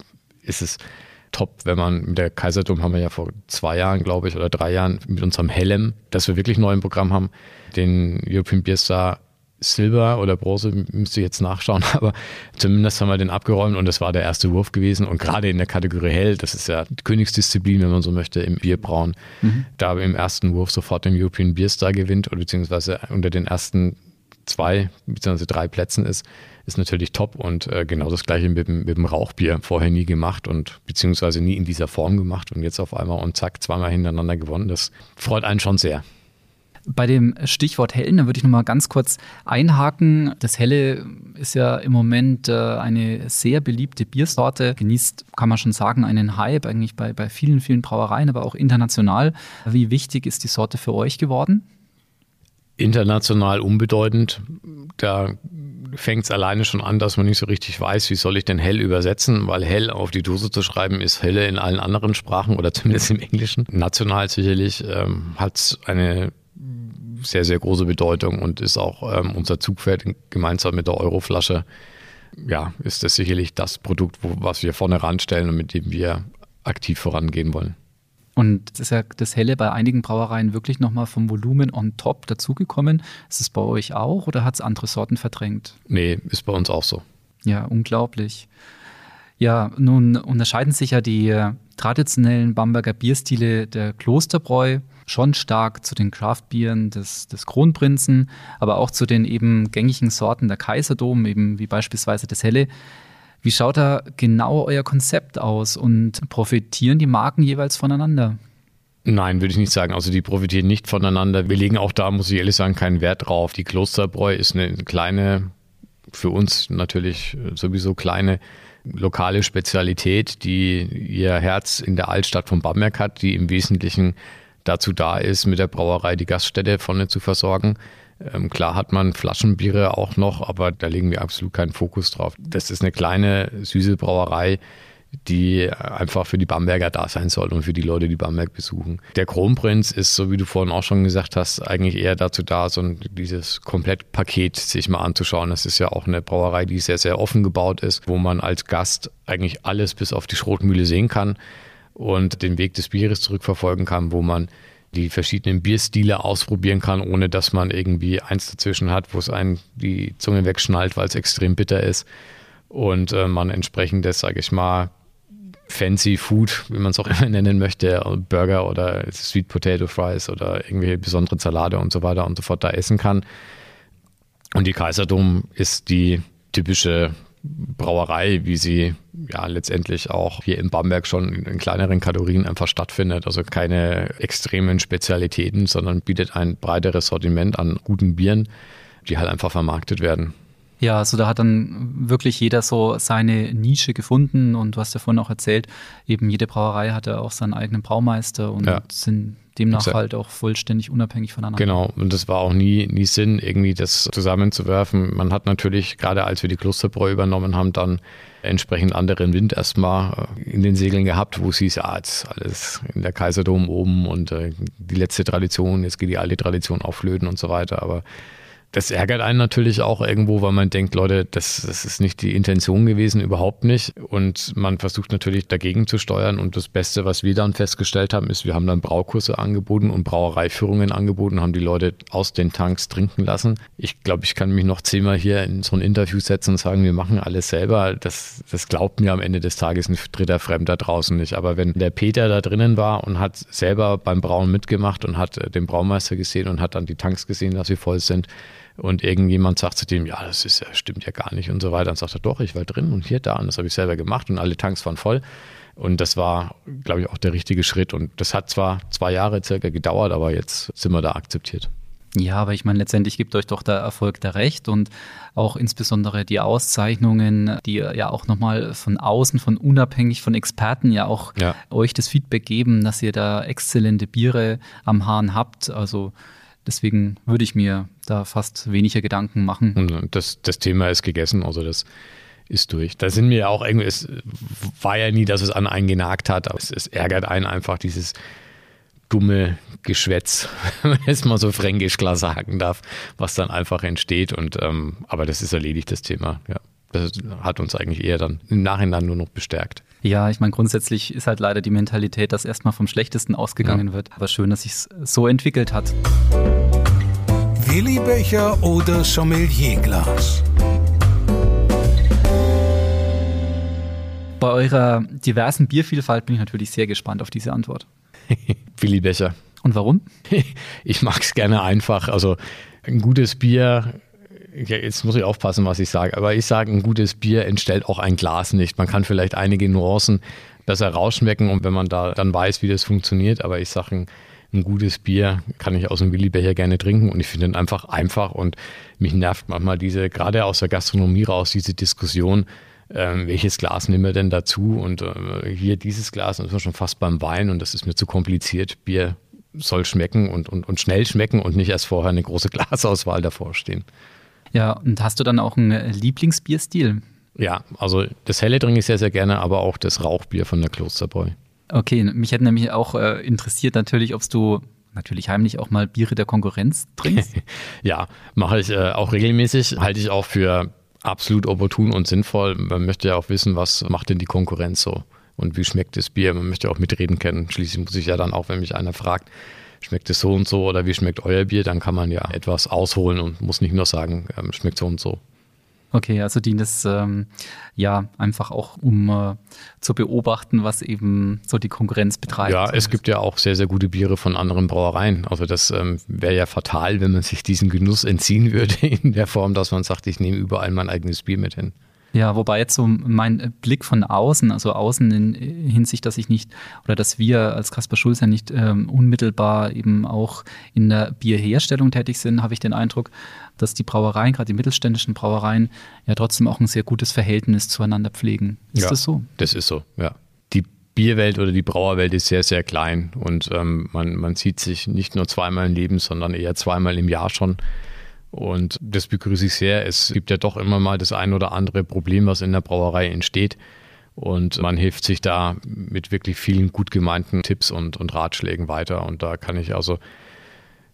ist es top, wenn man mit der Kaiserdom haben wir ja vor zwei Jahren, glaube ich, oder drei Jahren mit unserem Hellem, dass wir wirklich neu im Programm haben, den European Beer Star Silber oder Bronze, müsste jetzt nachschauen, aber zumindest haben wir den abgeräumt und das war der erste Wurf gewesen. Und gerade in der Kategorie Hell, das ist ja Königsdisziplin, wenn man so möchte, im Bierbrauen, mhm. da im ersten Wurf sofort den European Beer Star gewinnt oder beziehungsweise unter den ersten zwei beziehungsweise drei Plätzen ist, ist natürlich top und äh, genau das gleiche mit, mit dem Rauchbier vorher nie gemacht und beziehungsweise nie in dieser Form gemacht und jetzt auf einmal und zack, zweimal hintereinander gewonnen. Das freut einen schon sehr. Bei dem Stichwort Hellen, da würde ich nochmal ganz kurz einhaken. Das Helle ist ja im Moment äh, eine sehr beliebte Biersorte, genießt, kann man schon sagen, einen Hype eigentlich bei, bei vielen, vielen Brauereien, aber auch international. Wie wichtig ist die Sorte für euch geworden? International unbedeutend. Da fängt es alleine schon an, dass man nicht so richtig weiß, wie soll ich denn hell übersetzen, weil hell auf die Dose zu schreiben ist helle in allen anderen Sprachen oder zumindest im Englischen. National sicherlich ähm, hat es eine sehr, sehr große Bedeutung und ist auch ähm, unser Zugpferd gemeinsam mit der Euroflasche. Ja, ist das sicherlich das Produkt, wo, was wir vorne ranstellen und mit dem wir aktiv vorangehen wollen. Und ist ja das Helle bei einigen Brauereien wirklich nochmal vom Volumen on top dazugekommen. Ist es bei euch auch oder hat es andere Sorten verdrängt? Nee, ist bei uns auch so. Ja, unglaublich. Ja, nun unterscheiden sich ja die äh, traditionellen Bamberger Bierstile der Klosterbräu schon stark zu den Craftbieren des, des Kronprinzen, aber auch zu den eben gängigen Sorten der Kaiserdom, eben wie beispielsweise das Helle. Wie schaut da genau euer Konzept aus und profitieren die Marken jeweils voneinander? Nein, würde ich nicht sagen. Also die profitieren nicht voneinander. Wir legen auch da, muss ich ehrlich sagen, keinen Wert drauf. Die Klosterbräu ist eine kleine, für uns natürlich sowieso kleine lokale Spezialität, die ihr Herz in der Altstadt von Bamberg hat, die im Wesentlichen dazu da ist, mit der Brauerei die Gaststätte vorne zu versorgen. Ähm, klar hat man Flaschenbiere auch noch, aber da legen wir absolut keinen Fokus drauf. Das ist eine kleine, süße Brauerei, die einfach für die Bamberger da sein soll und für die Leute, die Bamberg besuchen. Der Kronprinz ist, so wie du vorhin auch schon gesagt hast, eigentlich eher dazu da, so dieses Komplettpaket sich mal anzuschauen. Das ist ja auch eine Brauerei, die sehr, sehr offen gebaut ist, wo man als Gast eigentlich alles bis auf die Schrotmühle sehen kann und den Weg des Bieres zurückverfolgen kann, wo man die verschiedenen Bierstile ausprobieren kann, ohne dass man irgendwie eins dazwischen hat, wo es einen die Zunge wegschnallt, weil es extrem bitter ist und äh, man entsprechend das, sage ich mal, fancy Food, wie man es auch immer nennen möchte, Burger oder Sweet Potato Fries oder irgendwelche besonderen Salate und so weiter und so fort da essen kann. Und die Kaiserdom ist die typische Brauerei, wie sie ja letztendlich auch hier in Bamberg schon in kleineren Kalorien einfach stattfindet. Also keine extremen Spezialitäten, sondern bietet ein breiteres Sortiment an guten Bieren, die halt einfach vermarktet werden. Ja, also da hat dann wirklich jeder so seine Nische gefunden und du hast ja vorhin auch erzählt, eben jede Brauerei hatte auch seinen eigenen Braumeister und ja. sind demnach Exakt. halt auch vollständig unabhängig voneinander. Genau, und das war auch nie, nie Sinn, irgendwie das zusammenzuwerfen. Man hat natürlich, gerade als wir die Klosterbräu übernommen haben, dann entsprechend anderen Wind erstmal äh, in den Segeln gehabt, wo es hieß, ja, jetzt alles in der Kaiserdom oben und äh, die letzte Tradition, jetzt geht die alte Tradition auf Flöten und so weiter. Aber das ärgert einen natürlich auch irgendwo, weil man denkt, Leute, das, das ist nicht die Intention gewesen, überhaupt nicht. Und man versucht natürlich dagegen zu steuern. Und das Beste, was wir dann festgestellt haben, ist, wir haben dann Braukurse angeboten und Brauereiführungen angeboten, haben die Leute aus den Tanks trinken lassen. Ich glaube, ich kann mich noch zehnmal hier in so ein Interview setzen und sagen, wir machen alles selber. Das, das glaubt mir am Ende des Tages ein dritter Fremder draußen nicht. Aber wenn der Peter da drinnen war und hat selber beim Brauen mitgemacht und hat den Braumeister gesehen und hat dann die Tanks gesehen, dass sie voll sind, und irgendjemand sagt zu dem, ja, das ist, stimmt ja gar nicht und so weiter. Dann sagt er, doch, ich war drin und hier, da und das habe ich selber gemacht und alle Tanks waren voll. Und das war, glaube ich, auch der richtige Schritt. Und das hat zwar zwei Jahre circa gedauert, aber jetzt sind wir da akzeptiert. Ja, aber ich meine, letztendlich gibt euch doch der Erfolg da recht und auch insbesondere die Auszeichnungen, die ja auch nochmal von außen, von unabhängig von Experten ja auch ja. euch das Feedback geben, dass ihr da exzellente Biere am Hahn habt. Also Deswegen würde ich mir da fast weniger Gedanken machen. Und das, das Thema ist gegessen, also das ist durch. Da sind mir auch irgendwie, es war ja nie, dass es an einen genagt hat, aber es, es ärgert einen einfach dieses dumme Geschwätz, wenn man es mal so fränkisch klar sagen darf, was dann einfach entsteht. Und ähm, aber das ist erledigt, das Thema, ja. Das hat uns eigentlich eher dann im Nachhinein nur noch bestärkt. Ja, ich meine, grundsätzlich ist halt leider die Mentalität, dass erstmal vom Schlechtesten ausgegangen ja. wird. Aber schön, dass sich so entwickelt hat. Willibecher oder Sommelierglas? Bei eurer diversen Biervielfalt bin ich natürlich sehr gespannt auf diese Antwort. Willibecher. Und warum? Ich mag es gerne einfach. Also ein gutes Bier jetzt muss ich aufpassen, was ich sage, aber ich sage, ein gutes Bier entstellt auch ein Glas nicht. Man kann vielleicht einige Nuancen besser rausschmecken und wenn man da dann weiß, wie das funktioniert, aber ich sage, ein, ein gutes Bier kann ich aus dem Willibecher gerne trinken und ich finde ihn einfach einfach und mich nervt manchmal diese, gerade aus der Gastronomie raus, diese Diskussion, ähm, welches Glas nehmen wir denn dazu und äh, hier dieses Glas, und das ist schon fast beim Wein und das ist mir zu kompliziert. Bier soll schmecken und, und, und schnell schmecken und nicht erst vorher eine große Glasauswahl davor stehen. Ja, und hast du dann auch einen Lieblingsbierstil? Ja, also das helle trinke ich sehr, sehr gerne, aber auch das Rauchbier von der Klosterbräu. Okay, mich hätte nämlich auch äh, interessiert natürlich, ob du natürlich heimlich auch mal Biere der Konkurrenz trinkst. ja, mache ich äh, auch regelmäßig, halte ich auch für absolut opportun und sinnvoll. Man möchte ja auch wissen, was macht denn die Konkurrenz so und wie schmeckt das Bier. Man möchte auch mitreden können. Schließlich muss ich ja dann auch, wenn mich einer fragt, schmeckt es so und so oder wie schmeckt euer Bier, dann kann man ja etwas ausholen und muss nicht nur sagen, ähm, schmeckt so und so. Okay, also dient es ähm, ja einfach auch, um äh, zu beobachten, was eben so die Konkurrenz betreibt. Ja, es gibt ja auch sehr, sehr gute Biere von anderen Brauereien. Also das ähm, wäre ja fatal, wenn man sich diesen Genuss entziehen würde in der Form, dass man sagt, ich nehme überall mein eigenes Bier mit hin. Ja, wobei jetzt so mein Blick von außen, also außen in Hinsicht, dass ich nicht oder dass wir als Kasper Schulz ja nicht ähm, unmittelbar eben auch in der Bierherstellung tätig sind, habe ich den Eindruck, dass die Brauereien, gerade die mittelständischen Brauereien, ja trotzdem auch ein sehr gutes Verhältnis zueinander pflegen. Ist ja, das so? Das ist so, ja. Die Bierwelt oder die Brauerwelt ist sehr, sehr klein und ähm, man, man sieht sich nicht nur zweimal im Leben, sondern eher zweimal im Jahr schon. Und das begrüße ich sehr. Es gibt ja doch immer mal das ein oder andere Problem, was in der Brauerei entsteht. Und man hilft sich da mit wirklich vielen gut gemeinten Tipps und, und Ratschlägen weiter. Und da kann ich also,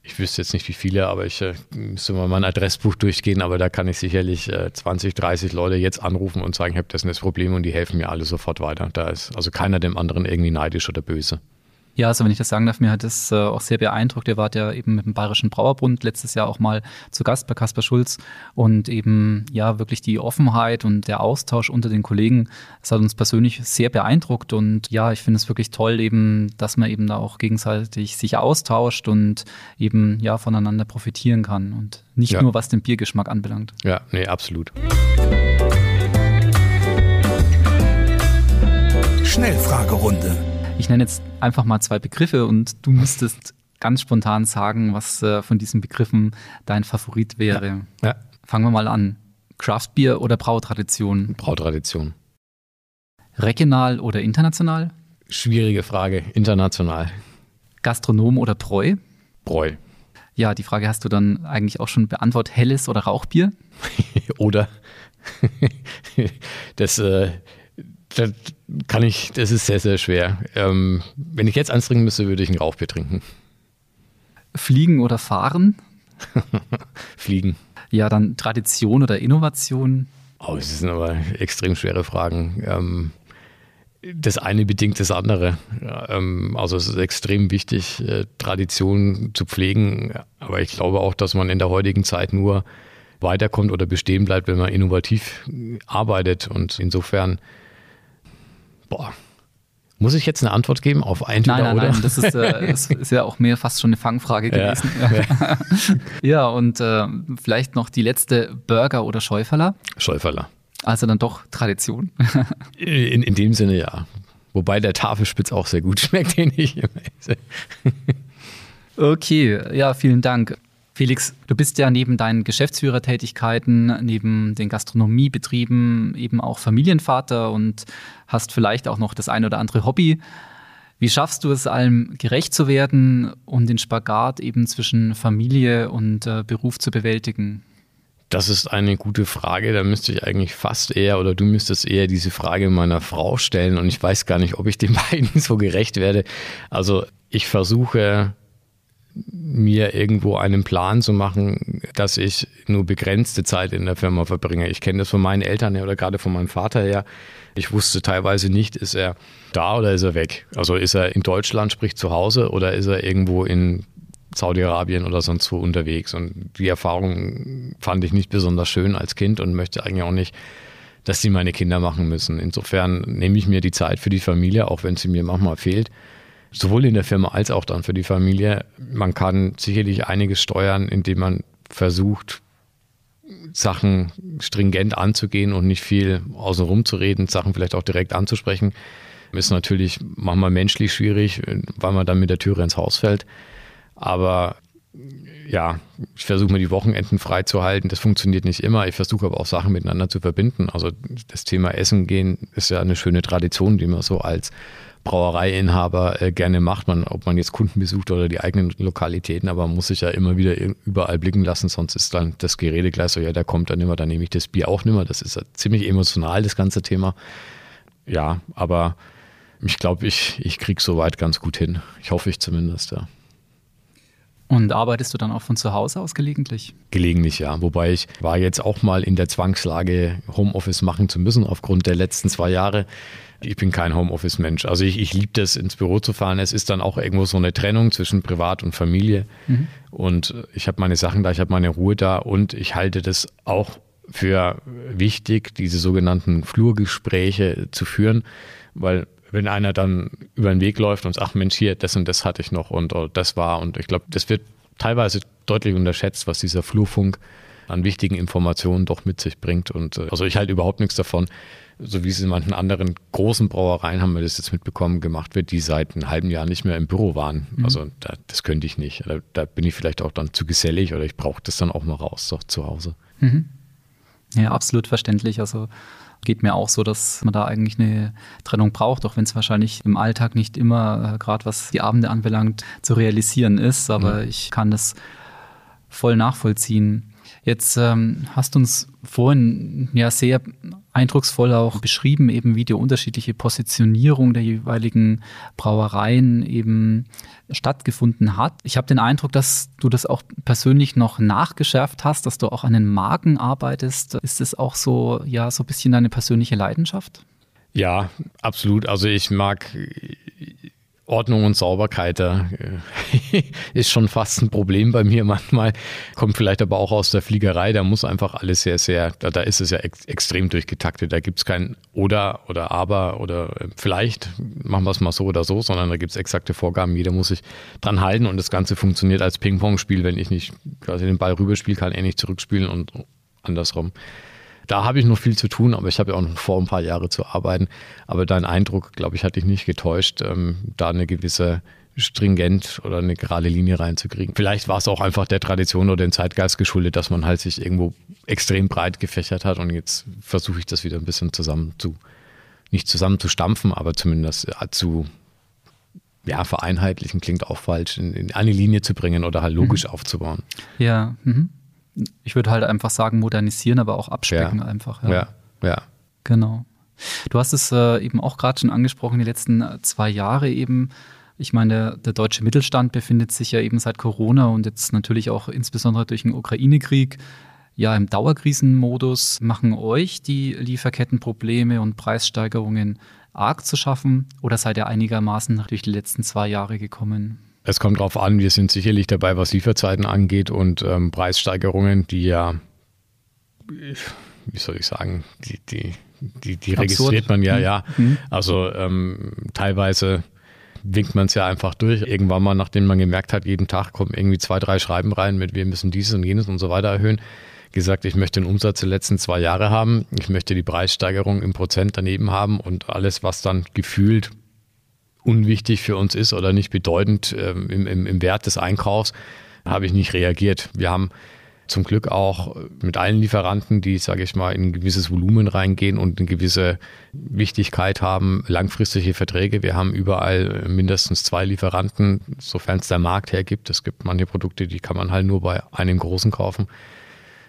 ich wüsste jetzt nicht wie viele, aber ich äh, müsste mal mein Adressbuch durchgehen, aber da kann ich sicherlich äh, 20, 30 Leute jetzt anrufen und sagen, ich habe das und das Problem und die helfen mir alle sofort weiter. Da ist also keiner dem anderen irgendwie neidisch oder böse. Ja, also wenn ich das sagen darf, mir hat das äh, auch sehr beeindruckt. Ihr wart ja eben mit dem Bayerischen Brauerbund letztes Jahr auch mal zu Gast bei Kaspar Schulz und eben ja wirklich die Offenheit und der Austausch unter den Kollegen, das hat uns persönlich sehr beeindruckt und ja, ich finde es wirklich toll eben, dass man eben da auch gegenseitig sich austauscht und eben ja voneinander profitieren kann und nicht ja. nur was den Biergeschmack anbelangt. Ja, nee, absolut. Schnellfragerunde. Ich nenne jetzt einfach mal zwei Begriffe und du müsstest ganz spontan sagen, was äh, von diesen Begriffen dein Favorit wäre. Ja. ja. Fangen wir mal an. Craftbier oder Brautradition? Brautradition. Regional oder international? Schwierige Frage. International. Gastronom oder Bräu? Bräu. Ja, die Frage hast du dann eigentlich auch schon beantwortet. Helles oder Rauchbier? oder. das äh, das kann ich, das ist sehr, sehr schwer. Ähm, wenn ich jetzt eins trinken müsste, würde ich ein Rauchbier trinken. Fliegen oder fahren? Fliegen. Ja, dann Tradition oder Innovation? Oh, das sind aber extrem schwere Fragen. Ähm, das eine bedingt das andere. Ähm, also es ist extrem wichtig, äh, Tradition zu pflegen. Aber ich glaube auch, dass man in der heutigen Zeit nur weiterkommt oder bestehen bleibt, wenn man innovativ arbeitet. Und insofern Boah. Muss ich jetzt eine Antwort geben auf entweder nein, nein, oder? Nein, das ist, äh, das ist ja auch mehr fast schon eine Fangfrage gewesen. Ja, ja. ja und äh, vielleicht noch die letzte Burger oder Schäuferler? Schäuferler. Also dann doch Tradition. in, in dem Sinne ja. Wobei der Tafelspitz auch sehr gut schmeckt, den ich immer esse. okay, ja, vielen Dank. Felix, du bist ja neben deinen Geschäftsführertätigkeiten, neben den Gastronomiebetrieben eben auch Familienvater und hast vielleicht auch noch das ein oder andere Hobby. Wie schaffst du es, allem gerecht zu werden und den Spagat eben zwischen Familie und äh, Beruf zu bewältigen? Das ist eine gute Frage. Da müsste ich eigentlich fast eher oder du müsstest eher diese Frage meiner Frau stellen und ich weiß gar nicht, ob ich den beiden so gerecht werde. Also ich versuche mir irgendwo einen Plan zu machen, dass ich nur begrenzte Zeit in der Firma verbringe. Ich kenne das von meinen Eltern her oder gerade von meinem Vater her. Ich wusste teilweise nicht, ist er da oder ist er weg? Also ist er in Deutschland, sprich zu Hause oder ist er irgendwo in Saudi-Arabien oder sonst wo unterwegs? Und die Erfahrung fand ich nicht besonders schön als Kind und möchte eigentlich auch nicht, dass sie meine Kinder machen müssen. Insofern nehme ich mir die Zeit für die Familie, auch wenn sie mir manchmal fehlt sowohl in der Firma als auch dann für die Familie. Man kann sicherlich einiges steuern, indem man versucht, Sachen stringent anzugehen und nicht viel außenrum zu reden, Sachen vielleicht auch direkt anzusprechen. Ist natürlich manchmal menschlich schwierig, weil man dann mit der Türe ins Haus fällt. Aber ja, ich versuche mir die Wochenenden freizuhalten. Das funktioniert nicht immer. Ich versuche aber auch Sachen miteinander zu verbinden. Also das Thema Essen gehen ist ja eine schöne Tradition, die man so als Brauereiinhaber äh, gerne macht, man, ob man jetzt Kunden besucht oder die eigenen Lokalitäten, aber man muss sich ja immer wieder überall blicken lassen, sonst ist dann das Gerede gleich so, ja, der kommt dann immer, dann nehme ich das Bier auch nimmer. Das ist ja ziemlich emotional, das ganze Thema. Ja, aber ich glaube, ich, ich kriege soweit ganz gut hin. Ich hoffe ich zumindest, ja. Und arbeitest du dann auch von zu Hause aus gelegentlich? Gelegentlich, ja. Wobei ich war jetzt auch mal in der Zwangslage, Homeoffice machen zu müssen aufgrund der letzten zwei Jahre. Ich bin kein Homeoffice-Mensch. Also ich, ich liebe das, ins Büro zu fahren. Es ist dann auch irgendwo so eine Trennung zwischen Privat und Familie. Mhm. Und ich habe meine Sachen da, ich habe meine Ruhe da und ich halte das auch für wichtig, diese sogenannten Flurgespräche zu führen, weil wenn einer dann über den Weg läuft und sagt, ach Mensch, hier, das und das hatte ich noch und oh, das war und ich glaube, das wird teilweise deutlich unterschätzt, was dieser Flurfunk an wichtigen Informationen doch mit sich bringt. Und äh, also ich halte überhaupt nichts davon, so wie es in manchen anderen großen Brauereien haben wir das jetzt mitbekommen, gemacht wird, die seit einem halben Jahr nicht mehr im Büro waren. Mhm. Also da, das könnte ich nicht. Da, da, bin ich vielleicht auch dann zu gesellig oder ich brauche das dann auch mal raus, so zu Hause. Mhm. Ja, absolut verständlich. Also geht mir auch so, dass man da eigentlich eine Trennung braucht, auch wenn es wahrscheinlich im Alltag nicht immer, äh, gerade was die Abende anbelangt, zu realisieren ist. Aber mhm. ich kann das voll nachvollziehen. Jetzt ähm, hast du uns vorhin ja sehr eindrucksvoll auch beschrieben, eben wie die unterschiedliche Positionierung der jeweiligen Brauereien eben stattgefunden hat. Ich habe den Eindruck, dass du das auch persönlich noch nachgeschärft hast, dass du auch an den Marken arbeitest. Ist das auch so, ja, so ein bisschen deine persönliche Leidenschaft? Ja, absolut. Also ich mag Ordnung und Sauberkeit, da äh, ist schon fast ein Problem bei mir manchmal. Kommt vielleicht aber auch aus der Fliegerei, da muss einfach alles sehr, sehr, da, da ist es ja ex extrem durchgetaktet. Da gibt es kein oder oder aber oder äh, vielleicht machen wir es mal so oder so, sondern da gibt es exakte Vorgaben. Jeder muss sich dran halten und das Ganze funktioniert als Ping-Pong-Spiel. Wenn ich nicht quasi den Ball rüberspiele, kann er nicht zurückspielen und andersrum. Da habe ich noch viel zu tun, aber ich habe ja auch noch vor, ein paar Jahre zu arbeiten. Aber dein Eindruck, glaube ich, hat dich nicht getäuscht, ähm, da eine gewisse stringent oder eine gerade Linie reinzukriegen. Vielleicht war es auch einfach der Tradition oder dem Zeitgeist geschuldet, dass man halt sich irgendwo extrem breit gefächert hat und jetzt versuche ich das wieder ein bisschen zusammen zu, nicht zusammen zu stampfen, aber zumindest äh, zu ja, vereinheitlichen klingt auch falsch, in, in eine Linie zu bringen oder halt logisch mhm. aufzubauen. Ja, mhm ich würde halt einfach sagen, modernisieren, aber auch abspecken ja. einfach. Ja. ja, ja. Genau. Du hast es äh, eben auch gerade schon angesprochen, die letzten äh, zwei Jahre eben. Ich meine, der, der, deutsche Mittelstand befindet sich ja eben seit Corona und jetzt natürlich auch insbesondere durch den Ukraine-Krieg ja im Dauerkrisenmodus. Machen euch die Lieferkettenprobleme und Preissteigerungen arg zu schaffen oder seid ihr einigermaßen durch die letzten zwei Jahre gekommen? Es kommt darauf an, wir sind sicherlich dabei, was Lieferzeiten angeht und ähm, Preissteigerungen, die ja, wie soll ich sagen, die, die, die, die registriert man ja, mhm. ja. Mhm. Also ähm, teilweise winkt man es ja einfach durch. Irgendwann mal, nachdem man gemerkt hat, jeden Tag kommen irgendwie zwei, drei Schreiben rein mit, wir müssen dieses und jenes und so weiter erhöhen. Gesagt, ich möchte den Umsatz der letzten zwei Jahre haben, ich möchte die Preissteigerung im Prozent daneben haben und alles, was dann gefühlt unwichtig für uns ist oder nicht bedeutend ähm, im, im, im Wert des Einkaufs, habe ich nicht reagiert. Wir haben zum Glück auch mit allen Lieferanten, die, sage ich mal, in ein gewisses Volumen reingehen und eine gewisse Wichtigkeit haben, langfristige Verträge. Wir haben überall mindestens zwei Lieferanten, sofern es der Markt hergibt. Es gibt manche Produkte, die kann man halt nur bei einem großen kaufen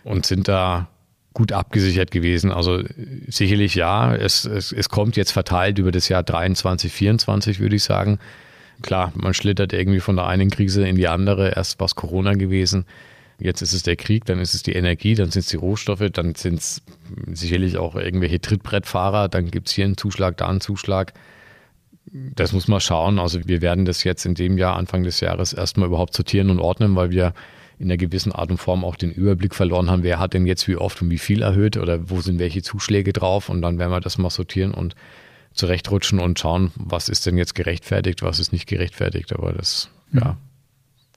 und sind da gut abgesichert gewesen. Also sicherlich ja, es, es, es kommt jetzt verteilt über das Jahr 23, 24, würde ich sagen. Klar, man schlittert irgendwie von der einen Krise in die andere. Erst war es Corona gewesen, jetzt ist es der Krieg, dann ist es die Energie, dann sind es die Rohstoffe, dann sind es sicherlich auch irgendwelche Trittbrettfahrer, dann gibt es hier einen Zuschlag, da einen Zuschlag. Das muss man schauen. Also wir werden das jetzt in dem Jahr, Anfang des Jahres, erstmal überhaupt sortieren und ordnen, weil wir in einer gewissen Art und Form auch den Überblick verloren haben, wer hat denn jetzt wie oft und wie viel erhöht oder wo sind welche Zuschläge drauf und dann werden wir das mal sortieren und zurechtrutschen und schauen, was ist denn jetzt gerechtfertigt, was ist nicht gerechtfertigt, aber das mhm. ja,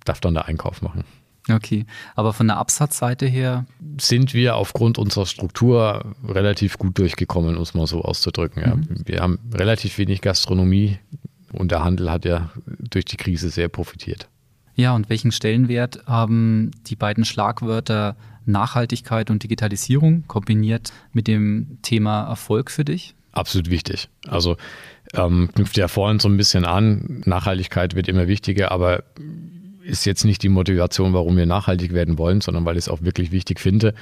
darf dann der Einkauf machen. Okay, aber von der Absatzseite her? Sind wir aufgrund unserer Struktur relativ gut durchgekommen, um es mal so auszudrücken. Ja. Mhm. Wir haben relativ wenig Gastronomie und der Handel hat ja durch die Krise sehr profitiert. Ja, und welchen Stellenwert haben die beiden Schlagwörter Nachhaltigkeit und Digitalisierung kombiniert mit dem Thema Erfolg für dich? Absolut wichtig. Also ähm, knüpft ja vorhin so ein bisschen an, Nachhaltigkeit wird immer wichtiger, aber ist jetzt nicht die Motivation, warum wir nachhaltig werden wollen, sondern weil ich es auch wirklich wichtig finde,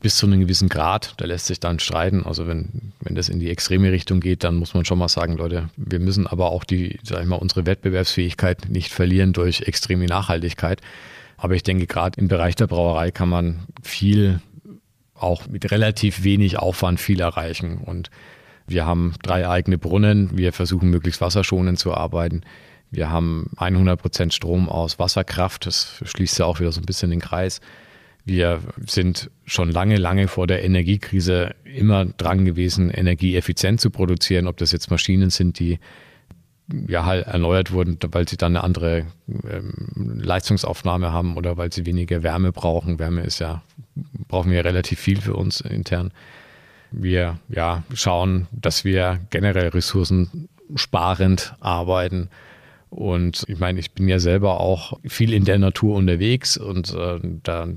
bis zu einem gewissen Grad. Da lässt sich dann streiten. Also wenn, wenn das in die extreme Richtung geht, dann muss man schon mal sagen, Leute, wir müssen aber auch die, sag ich mal, unsere Wettbewerbsfähigkeit nicht verlieren durch extreme Nachhaltigkeit. Aber ich denke, gerade im Bereich der Brauerei kann man viel, auch mit relativ wenig Aufwand viel erreichen. Und wir haben drei eigene Brunnen. Wir versuchen möglichst wasserschonend zu arbeiten. Wir haben 100 Prozent Strom aus Wasserkraft. Das schließt ja auch wieder so ein bisschen den Kreis. Wir sind schon lange, lange vor der Energiekrise immer dran gewesen, energieeffizient zu produzieren, ob das jetzt Maschinen sind, die ja halt erneuert wurden, weil sie dann eine andere ähm, Leistungsaufnahme haben oder weil sie weniger Wärme brauchen. Wärme ist ja, brauchen wir relativ viel für uns intern. Wir ja, schauen, dass wir generell ressourcensparend arbeiten und ich meine, ich bin ja selber auch viel in der Natur unterwegs und äh, da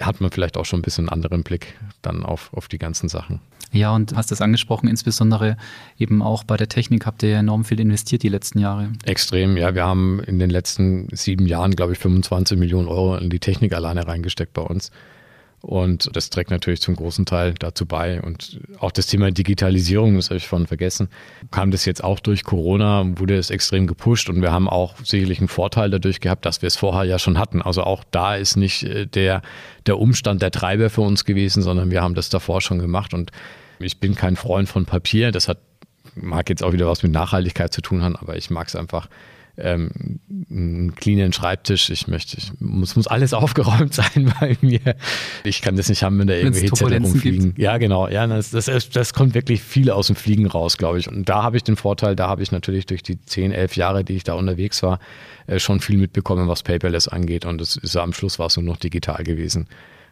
hat man vielleicht auch schon ein bisschen einen anderen Blick dann auf, auf die ganzen Sachen. Ja, und hast das angesprochen, insbesondere eben auch bei der Technik habt ihr enorm viel investiert die letzten Jahre. Extrem, ja. Wir haben in den letzten sieben Jahren, glaube ich, 25 Millionen Euro in die Technik alleine reingesteckt bei uns. Und das trägt natürlich zum großen Teil dazu bei. Und auch das Thema Digitalisierung, das habe ich vorhin vergessen, kam das jetzt auch durch Corona, wurde es extrem gepusht und wir haben auch sicherlich einen Vorteil dadurch gehabt, dass wir es vorher ja schon hatten. Also auch da ist nicht äh, der, der Umstand der Treiber für uns gewesen, sondern wir haben das davor schon gemacht. Und ich bin kein Freund von Papier. Das hat, mag jetzt auch wieder was mit Nachhaltigkeit zu tun haben, aber ich mag es einfach ähm, einen cleanen Schreibtisch. Ich möchte, ich muss, muss alles aufgeräumt sein bei mir. Ich kann das nicht haben, wenn da irgendwelche Zettel rumfliegen. Gibt. Ja, genau. Ja, das, das, das kommt wirklich viel aus dem Fliegen raus, glaube ich. Und da habe ich den Vorteil, da habe ich natürlich durch die 10, 11 Jahre, die ich da unterwegs war, äh, schon viel mitbekommen, was Paperless angeht. Und das ist am Schluss war es nur noch digital gewesen.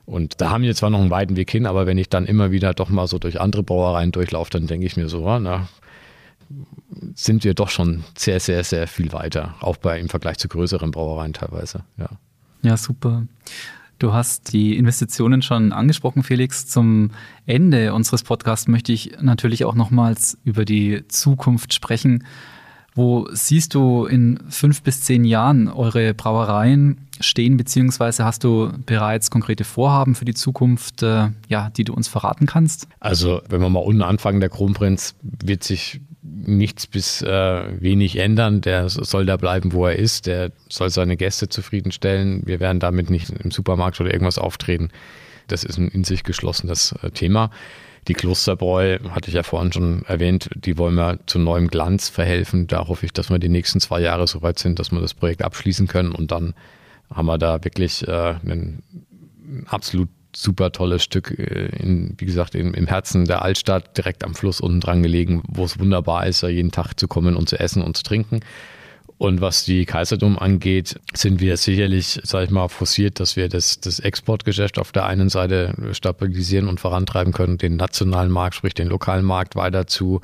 Und da haben wir zwar noch einen weiten Weg hin, aber wenn ich dann immer wieder doch mal so durch andere Brauereien durchlaufe, dann denke ich mir so, na, sind wir doch schon sehr, sehr, sehr viel weiter, auch bei im Vergleich zu größeren Brauereien teilweise. Ja, ja super. Du hast die Investitionen schon angesprochen, Felix. Zum Ende unseres Podcasts möchte ich natürlich auch nochmals über die Zukunft sprechen. Wo siehst du in fünf bis zehn Jahren eure Brauereien stehen, beziehungsweise hast du bereits konkrete Vorhaben für die Zukunft, äh, ja, die du uns verraten kannst? Also, wenn wir mal unten anfangen, der Kronprinz wird sich nichts bis äh, wenig ändern. Der soll da bleiben, wo er ist. Der soll seine Gäste zufriedenstellen. Wir werden damit nicht im Supermarkt oder irgendwas auftreten. Das ist ein in sich geschlossenes äh, Thema. Die Klosterbräu, hatte ich ja vorhin schon erwähnt, die wollen wir zu neuem Glanz verhelfen. Da hoffe ich, dass wir die nächsten zwei Jahre so weit sind, dass wir das Projekt abschließen können. Und dann haben wir da wirklich äh, einen absolut super tolles Stück, äh, in, wie gesagt, in, im Herzen der Altstadt, direkt am Fluss unten dran gelegen, wo es wunderbar ist, jeden Tag zu kommen und zu essen und zu trinken. Und was die Kaiserdom angeht, sind wir sicherlich, sage ich mal, forciert, dass wir das, das Exportgeschäft auf der einen Seite stabilisieren und vorantreiben können, den nationalen Markt, sprich den lokalen Markt weiter zu,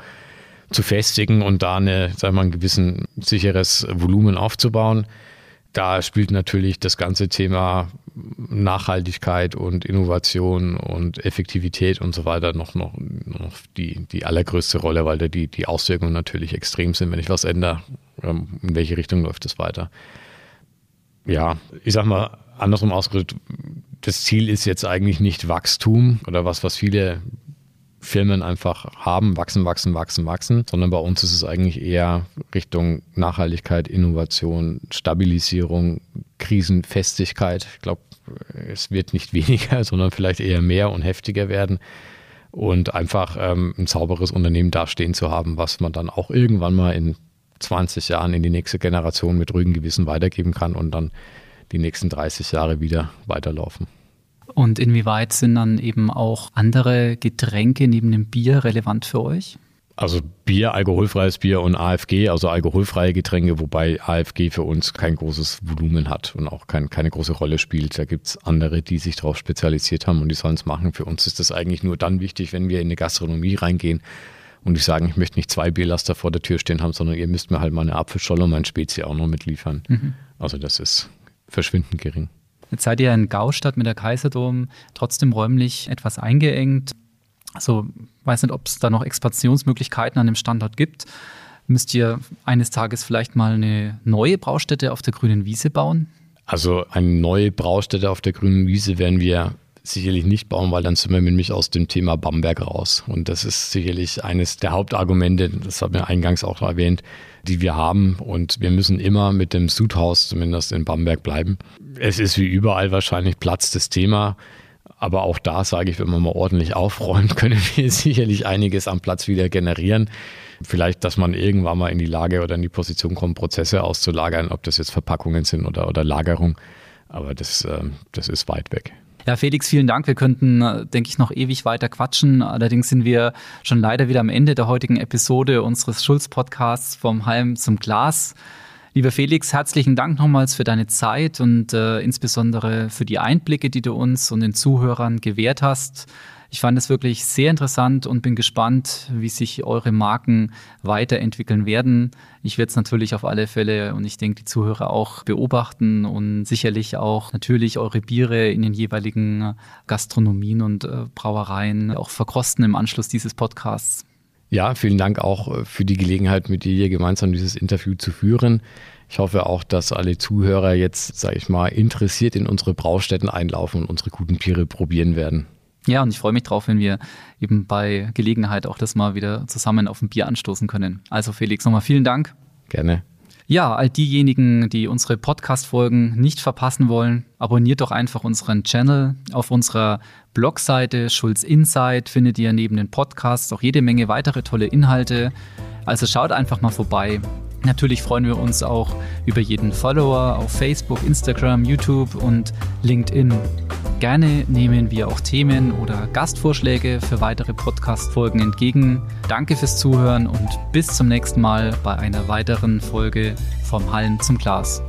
zu festigen und da eine, sag ich mal, ein gewissen sicheres Volumen aufzubauen. Da spielt natürlich das ganze Thema Nachhaltigkeit und Innovation und Effektivität und so weiter noch, noch, noch die, die allergrößte Rolle, weil da die, die Auswirkungen natürlich extrem sind. Wenn ich was ändere, ähm, in welche Richtung läuft es weiter? Ja, ich sag mal, andersrum ausgedrückt, das Ziel ist jetzt eigentlich nicht Wachstum oder was, was viele Firmen einfach haben, wachsen, wachsen, wachsen, wachsen, sondern bei uns ist es eigentlich eher Richtung Nachhaltigkeit, Innovation, Stabilisierung, Krisenfestigkeit. Ich glaube, es wird nicht weniger, sondern vielleicht eher mehr und heftiger werden und einfach ähm, ein sauberes Unternehmen dastehen zu haben, was man dann auch irgendwann mal in 20 Jahren in die nächste Generation mit ruhigem Gewissen weitergeben kann und dann die nächsten 30 Jahre wieder weiterlaufen. Und inwieweit sind dann eben auch andere Getränke neben dem Bier relevant für euch? Also Bier, alkoholfreies Bier und AFG, also alkoholfreie Getränke, wobei AFG für uns kein großes Volumen hat und auch kein, keine große Rolle spielt. Da gibt es andere, die sich darauf spezialisiert haben und die sollen es machen. Für uns ist das eigentlich nur dann wichtig, wenn wir in eine Gastronomie reingehen und ich sage, ich möchte nicht zwei Bierlaster vor der Tür stehen haben, sondern ihr müsst mir halt mal eine Apfelscholle und mein Spezi auch noch mitliefern. Mhm. Also das ist verschwindend gering. Jetzt seid ihr in Gaustadt mit der Kaiserdom trotzdem räumlich etwas eingeengt. Also weiß nicht, ob es da noch Expansionsmöglichkeiten an dem Standort gibt. Müsst ihr eines Tages vielleicht mal eine neue Braustätte auf der grünen Wiese bauen? Also eine neue Braustätte auf der grünen Wiese werden wir sicherlich nicht bauen, weil dann sind wir nämlich aus dem Thema Bamberg raus. Und das ist sicherlich eines der Hauptargumente, das haben wir eingangs auch erwähnt, die wir haben. Und wir müssen immer mit dem Sudhaus zumindest in Bamberg bleiben. Es ist wie überall wahrscheinlich Platz das Thema. Aber auch da sage ich, wenn man mal ordentlich aufräumt, können wir sicherlich einiges am Platz wieder generieren. Vielleicht, dass man irgendwann mal in die Lage oder in die Position kommt, Prozesse auszulagern, ob das jetzt Verpackungen sind oder, oder Lagerung. Aber das, äh, das ist weit weg. Ja, Felix, vielen Dank. Wir könnten, äh, denke ich, noch ewig weiter quatschen. Allerdings sind wir schon leider wieder am Ende der heutigen Episode unseres Schulz-Podcasts vom Halm zum Glas. Lieber Felix, herzlichen Dank nochmals für deine Zeit und äh, insbesondere für die Einblicke, die du uns und den Zuhörern gewährt hast. Ich fand es wirklich sehr interessant und bin gespannt, wie sich eure Marken weiterentwickeln werden. Ich werde es natürlich auf alle Fälle und ich denke, die Zuhörer auch beobachten und sicherlich auch natürlich eure Biere in den jeweiligen Gastronomien und äh, Brauereien auch verkosten im Anschluss dieses Podcasts. Ja, vielen Dank auch äh, für die Gelegenheit, mit dir hier gemeinsam dieses Interview zu führen. Ich hoffe auch, dass alle Zuhörer jetzt, sage ich mal, interessiert in unsere Braustätten einlaufen und unsere guten Biere probieren werden. Ja, und ich freue mich drauf, wenn wir eben bei Gelegenheit auch das mal wieder zusammen auf ein Bier anstoßen können. Also Felix, nochmal vielen Dank. Gerne. Ja, all diejenigen, die unsere Podcast-Folgen nicht verpassen wollen, abonniert doch einfach unseren Channel. Auf unserer Blogseite Schulz Insight findet ihr neben den Podcasts auch jede Menge weitere tolle Inhalte. Also schaut einfach mal vorbei. Natürlich freuen wir uns auch über jeden Follower auf Facebook, Instagram, YouTube und LinkedIn. Gerne nehmen wir auch Themen oder Gastvorschläge für weitere Podcast-Folgen entgegen. Danke fürs Zuhören und bis zum nächsten Mal bei einer weiteren Folge vom Hallen zum Glas.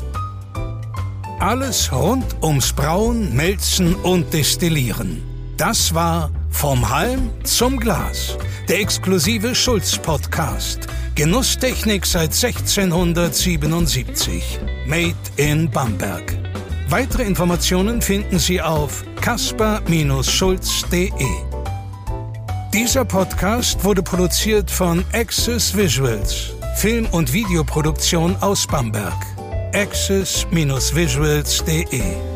Alles rund ums Brauen, Melzen und Destillieren. Das war Vom Halm zum Glas, der exklusive Schulz-Podcast. Genusstechnik seit 1677. Made in Bamberg. Weitere Informationen finden Sie auf kasper-schulz.de. Dieser Podcast wurde produziert von Access Visuals, Film- und Videoproduktion aus Bamberg. access-visuals.de